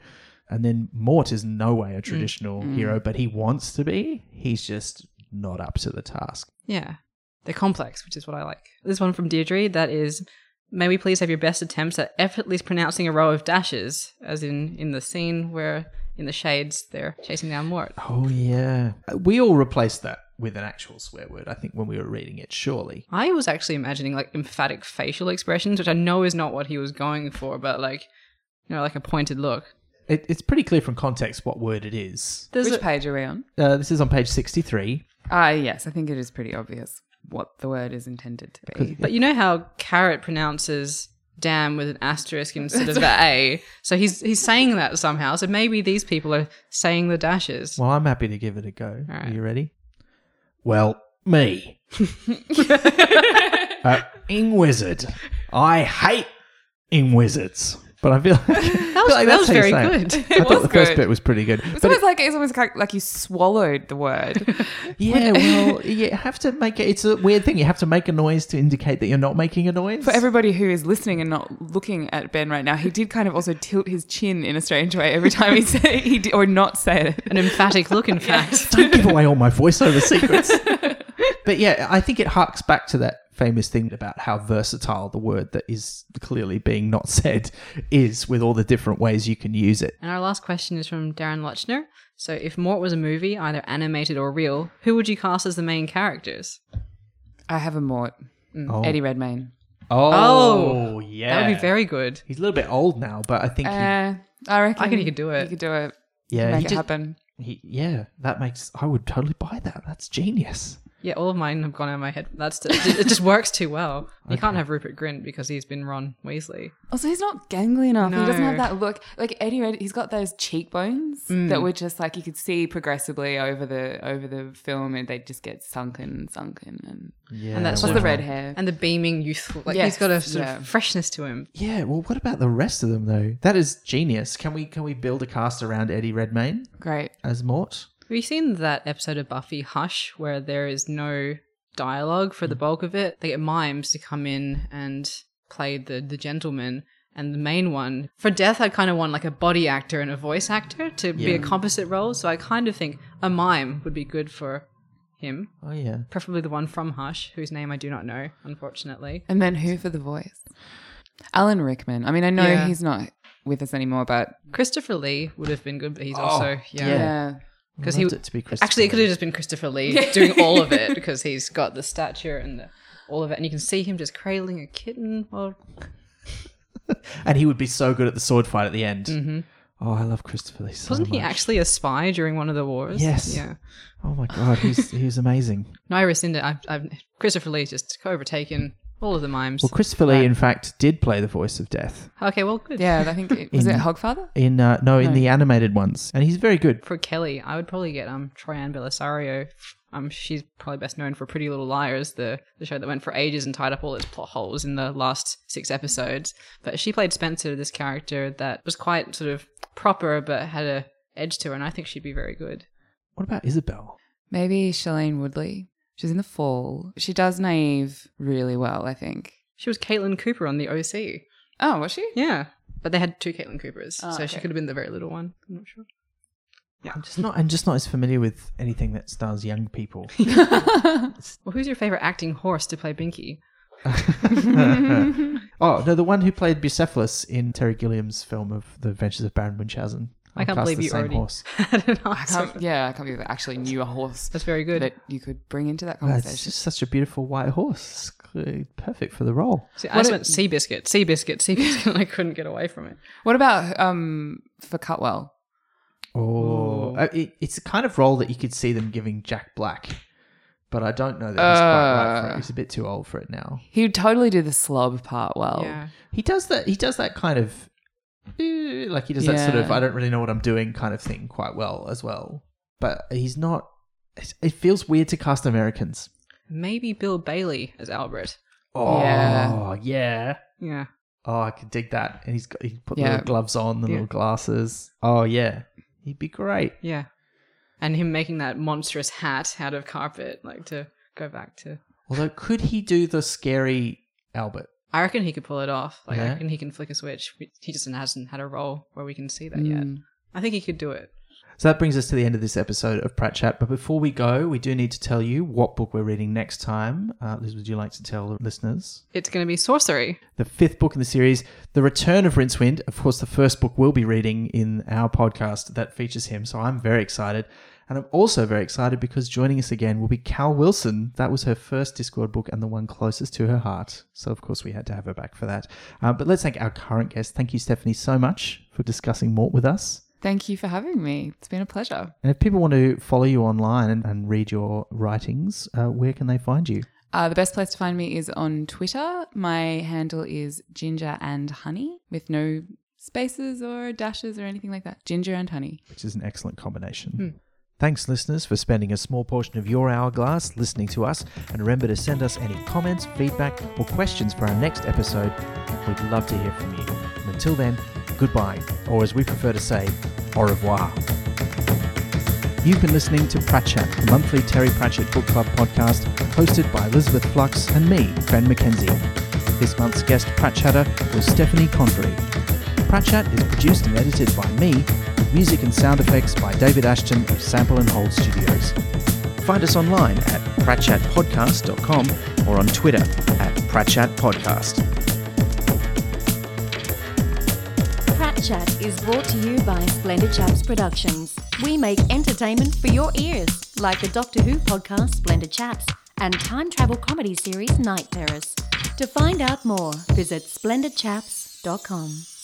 And then Mort is no way a mm. traditional hero, but he wants to be. He's just not up to the task. Yeah. They're complex, which is what I like. This one from Deirdre that is May we please have your best attempts at effortlessly pronouncing a row of dashes, as in in the scene where in the shades they're chasing down Mort. Oh yeah, we all replaced that with an actual swear word. I think when we were reading it, surely. I was actually imagining like emphatic facial expressions, which I know is not what he was going for, but like you know, like a pointed look. It, it's pretty clear from context what word it is. There's Which a- page are we on? Uh, this is on page sixty-three. Ah, yes, I think it is pretty obvious what the word is intended to be. But you know how Carrot pronounces damn with an asterisk instead of the A. So he's he's saying that somehow. So maybe these people are saying the dashes. Well, I'm happy to give it a go. All Are you ready? Well, me, [laughs] uh, Ing Wizard. I hate Ing Wizards, but I feel [laughs] like That was, that was very good. I [laughs] thought was the first good. bit was pretty good. It's But almost like it's almost like, like you swallowed the word. [laughs] yeah, well, you have to make it. It's a weird thing. You have to make a noise to indicate that you're not making a noise. For everybody who is listening and not looking at Ben right now, he did kind of also tilt his chin in a strange way every time he said he did, or not say it. An emphatic look, in fact. Don't give away all my voiceover secrets. but yeah, I think it harks back to that famous thing about how versatile the word that is clearly being not said is with all the different ways you can use it. And our last question is from Darren Luchner. So, if Mort was a movie, either animated or real, who would you cast as the main characters? I have a mort. Oh, Eddie Redmayne. oh, oh, yeah. That would be very good. He's a little bit old now, but I think he, Uh, I reckon. I reckon he could do it. He could do it. yeah, Make he it just- happen. he- yeah, that makes. I would totally buy that. That's genius. Yeah, all of mine have gone out of my head. That's it. Just works too well. You can't have Rupert Grint because he's been Ron Weasley. Also, he's not gangly enough. He doesn't have No. that look. Like Eddie Red, he's got those cheekbones Mm. that were just like you could see progressively over the over the film, and they just get sunken and sunken. And Yeah. And that's plus sort the red hair. And the beaming youthful, like Yes, he's got a sort yeah. of freshness to him. Yeah, well, what about the rest of them though? That is genius. Can we can we build a cast around Eddie Redmayne Great. as Mort? Have you seen that episode of Buffy Hush where there is no dialogue for the mm. bulk of it? They get mimes to come in and play the the gentleman. And the main one for Death, I kind of want like a body actor and a voice actor to be a composite role. So I kind of think a mime would be good for him, Oh yeah. preferably the one from Hush, whose name I do not know, unfortunately. And then who for the voice? Alan Rickman. I mean, I know Yeah. he's not with us anymore, but Christopher Lee would have been good, but he's oh, also yeah. yeah. Because he it to be actually it could have just been Christopher Lee [laughs] doing all of it because he's got the stature and the, all of it, and you can see him just cradling a kitten. [laughs] And he would be so good at the sword fight at the end. Mm-hmm. Oh, I love Christopher Lee so wasn't he actually a spy during one of the wars? Yes. Yeah. Oh my god, he's he's amazing. [laughs] No, I rescind it. I've, I've, Christopher Lee's just overtaken all of the mimes. Well, Christopher Lee, in fact, did play the voice of Death okay, well, good. Yeah, I think [laughs] it, was it In- Hogfather? in uh, no, in No. the animated ones, and he's very good. For Keli, I would probably get um Troian Bellisario. Um, she's probably best known for Pretty Little Liars, the the show that went for ages and tied up all its plot holes in the last six episodes. But she played Spencer, this character that was quite sort of proper but had a edge to her, and I think she'd be very good. What about Ysabell? Maybe Shailene Woodley. She's in the fall. She does naive really well, I think. She was Kaitlin Cooper on the OC. Oh, was she? Yeah, but they had two Kaitlin Coopers, Oh, so she could have been the very little one. I'm not sure. Yeah, I'm just not. I'm just not as familiar with anything that stars young people. [laughs] Well, who's your favorite acting horse to play Binky? [laughs] oh no, the one who played Bucephalus in Terry Gilliam's film of The Adventures of Baron Munchausen. I can't believe you already horse. [laughs] had an I can't, yeah, I can't believe I actually knew a horse That's very good. that you could bring into that Uh, It's just such a beautiful white horse. Perfect for the role. See, I just went Seabiscuit, Seabiscuit, Seabiscuit, and I couldn't get away from it. What about um for Cutwell? Oh, uh, it, it's the kind of role that you could see them giving Jack Black, but I don't know that he's quite right for it. Uh. He's a bit too old for it now. He would totally do the slob part well. Yeah. He does that. He does that kind of Eh, like he does that sort of I don't really know what I'm doing kind of thing quite well as well. But he's not. It, it feels weird to cast Americans. Maybe Bill Bailey as Albert. Oh Yeah. yeah. Yeah. Oh, I could dig that. And he's got he put the little gloves on, the Yeah. little glasses. Oh yeah, he'd be great. Yeah. And him making that monstrous hat out of carpet, like to go back to. Although, could he do the scary Albert? I reckon he could pull it off. Like, I Yeah? reckon he can flick a switch. He just hasn't had a role where we can see that yet. Mm. I think he could do it. So that brings us to the end of this episode of Pratchat. But before we go, we do need to tell you what book we're reading next time. Uh, Liz, would you like to tell the listeners? It's going to be Sourcery. The fifth book in the series, The Return of Rincewind. Of course, the first book we'll be reading in our podcast that features him. So I'm very excited. And I'm also very excited because joining us again will be Cal Wilson. That was her first Discworld book and the one closest to her heart. So, of course, we had to have her back for that. Uh, but let's thank our current guest. Thank you, Stephanie, so much for discussing Mort with us. Thank you for having me. It's been a pleasure. And if people want to follow you online and, and read your writings, uh, where can they find you? Uh, the best place to find me is on Twitter. My handle is ginger and honey with no spaces or dashes or anything like that. Ginger and honey. Which is an excellent combination. Thanks, listeners, for spending a small portion of your hourglass listening to us. And remember to send us any comments, feedback, or questions for our next episode. We'd love to hear from you. And until then, goodbye, or as we prefer to say, au revoir. You've been listening to Pratchat, the monthly Terry Pratchett Book Club podcast, hosted by Elizabeth Flux and me, Ben McKenzie. This month's guest Pratchatter was Stephanie Convery. Pratchat is produced and edited by me, music and sound effects by David Ashton of Sample and Hold Studios. Find us online at pratchatpodcast.com or on Twitter at pratchatpodcast. Pratchat is brought to you by Splendid Chaps Productions. We make entertainment for your ears, like the Doctor Who podcast Splendid Chaps and time travel comedy series Night Terrace. To find out more, visit splendidchaps.com.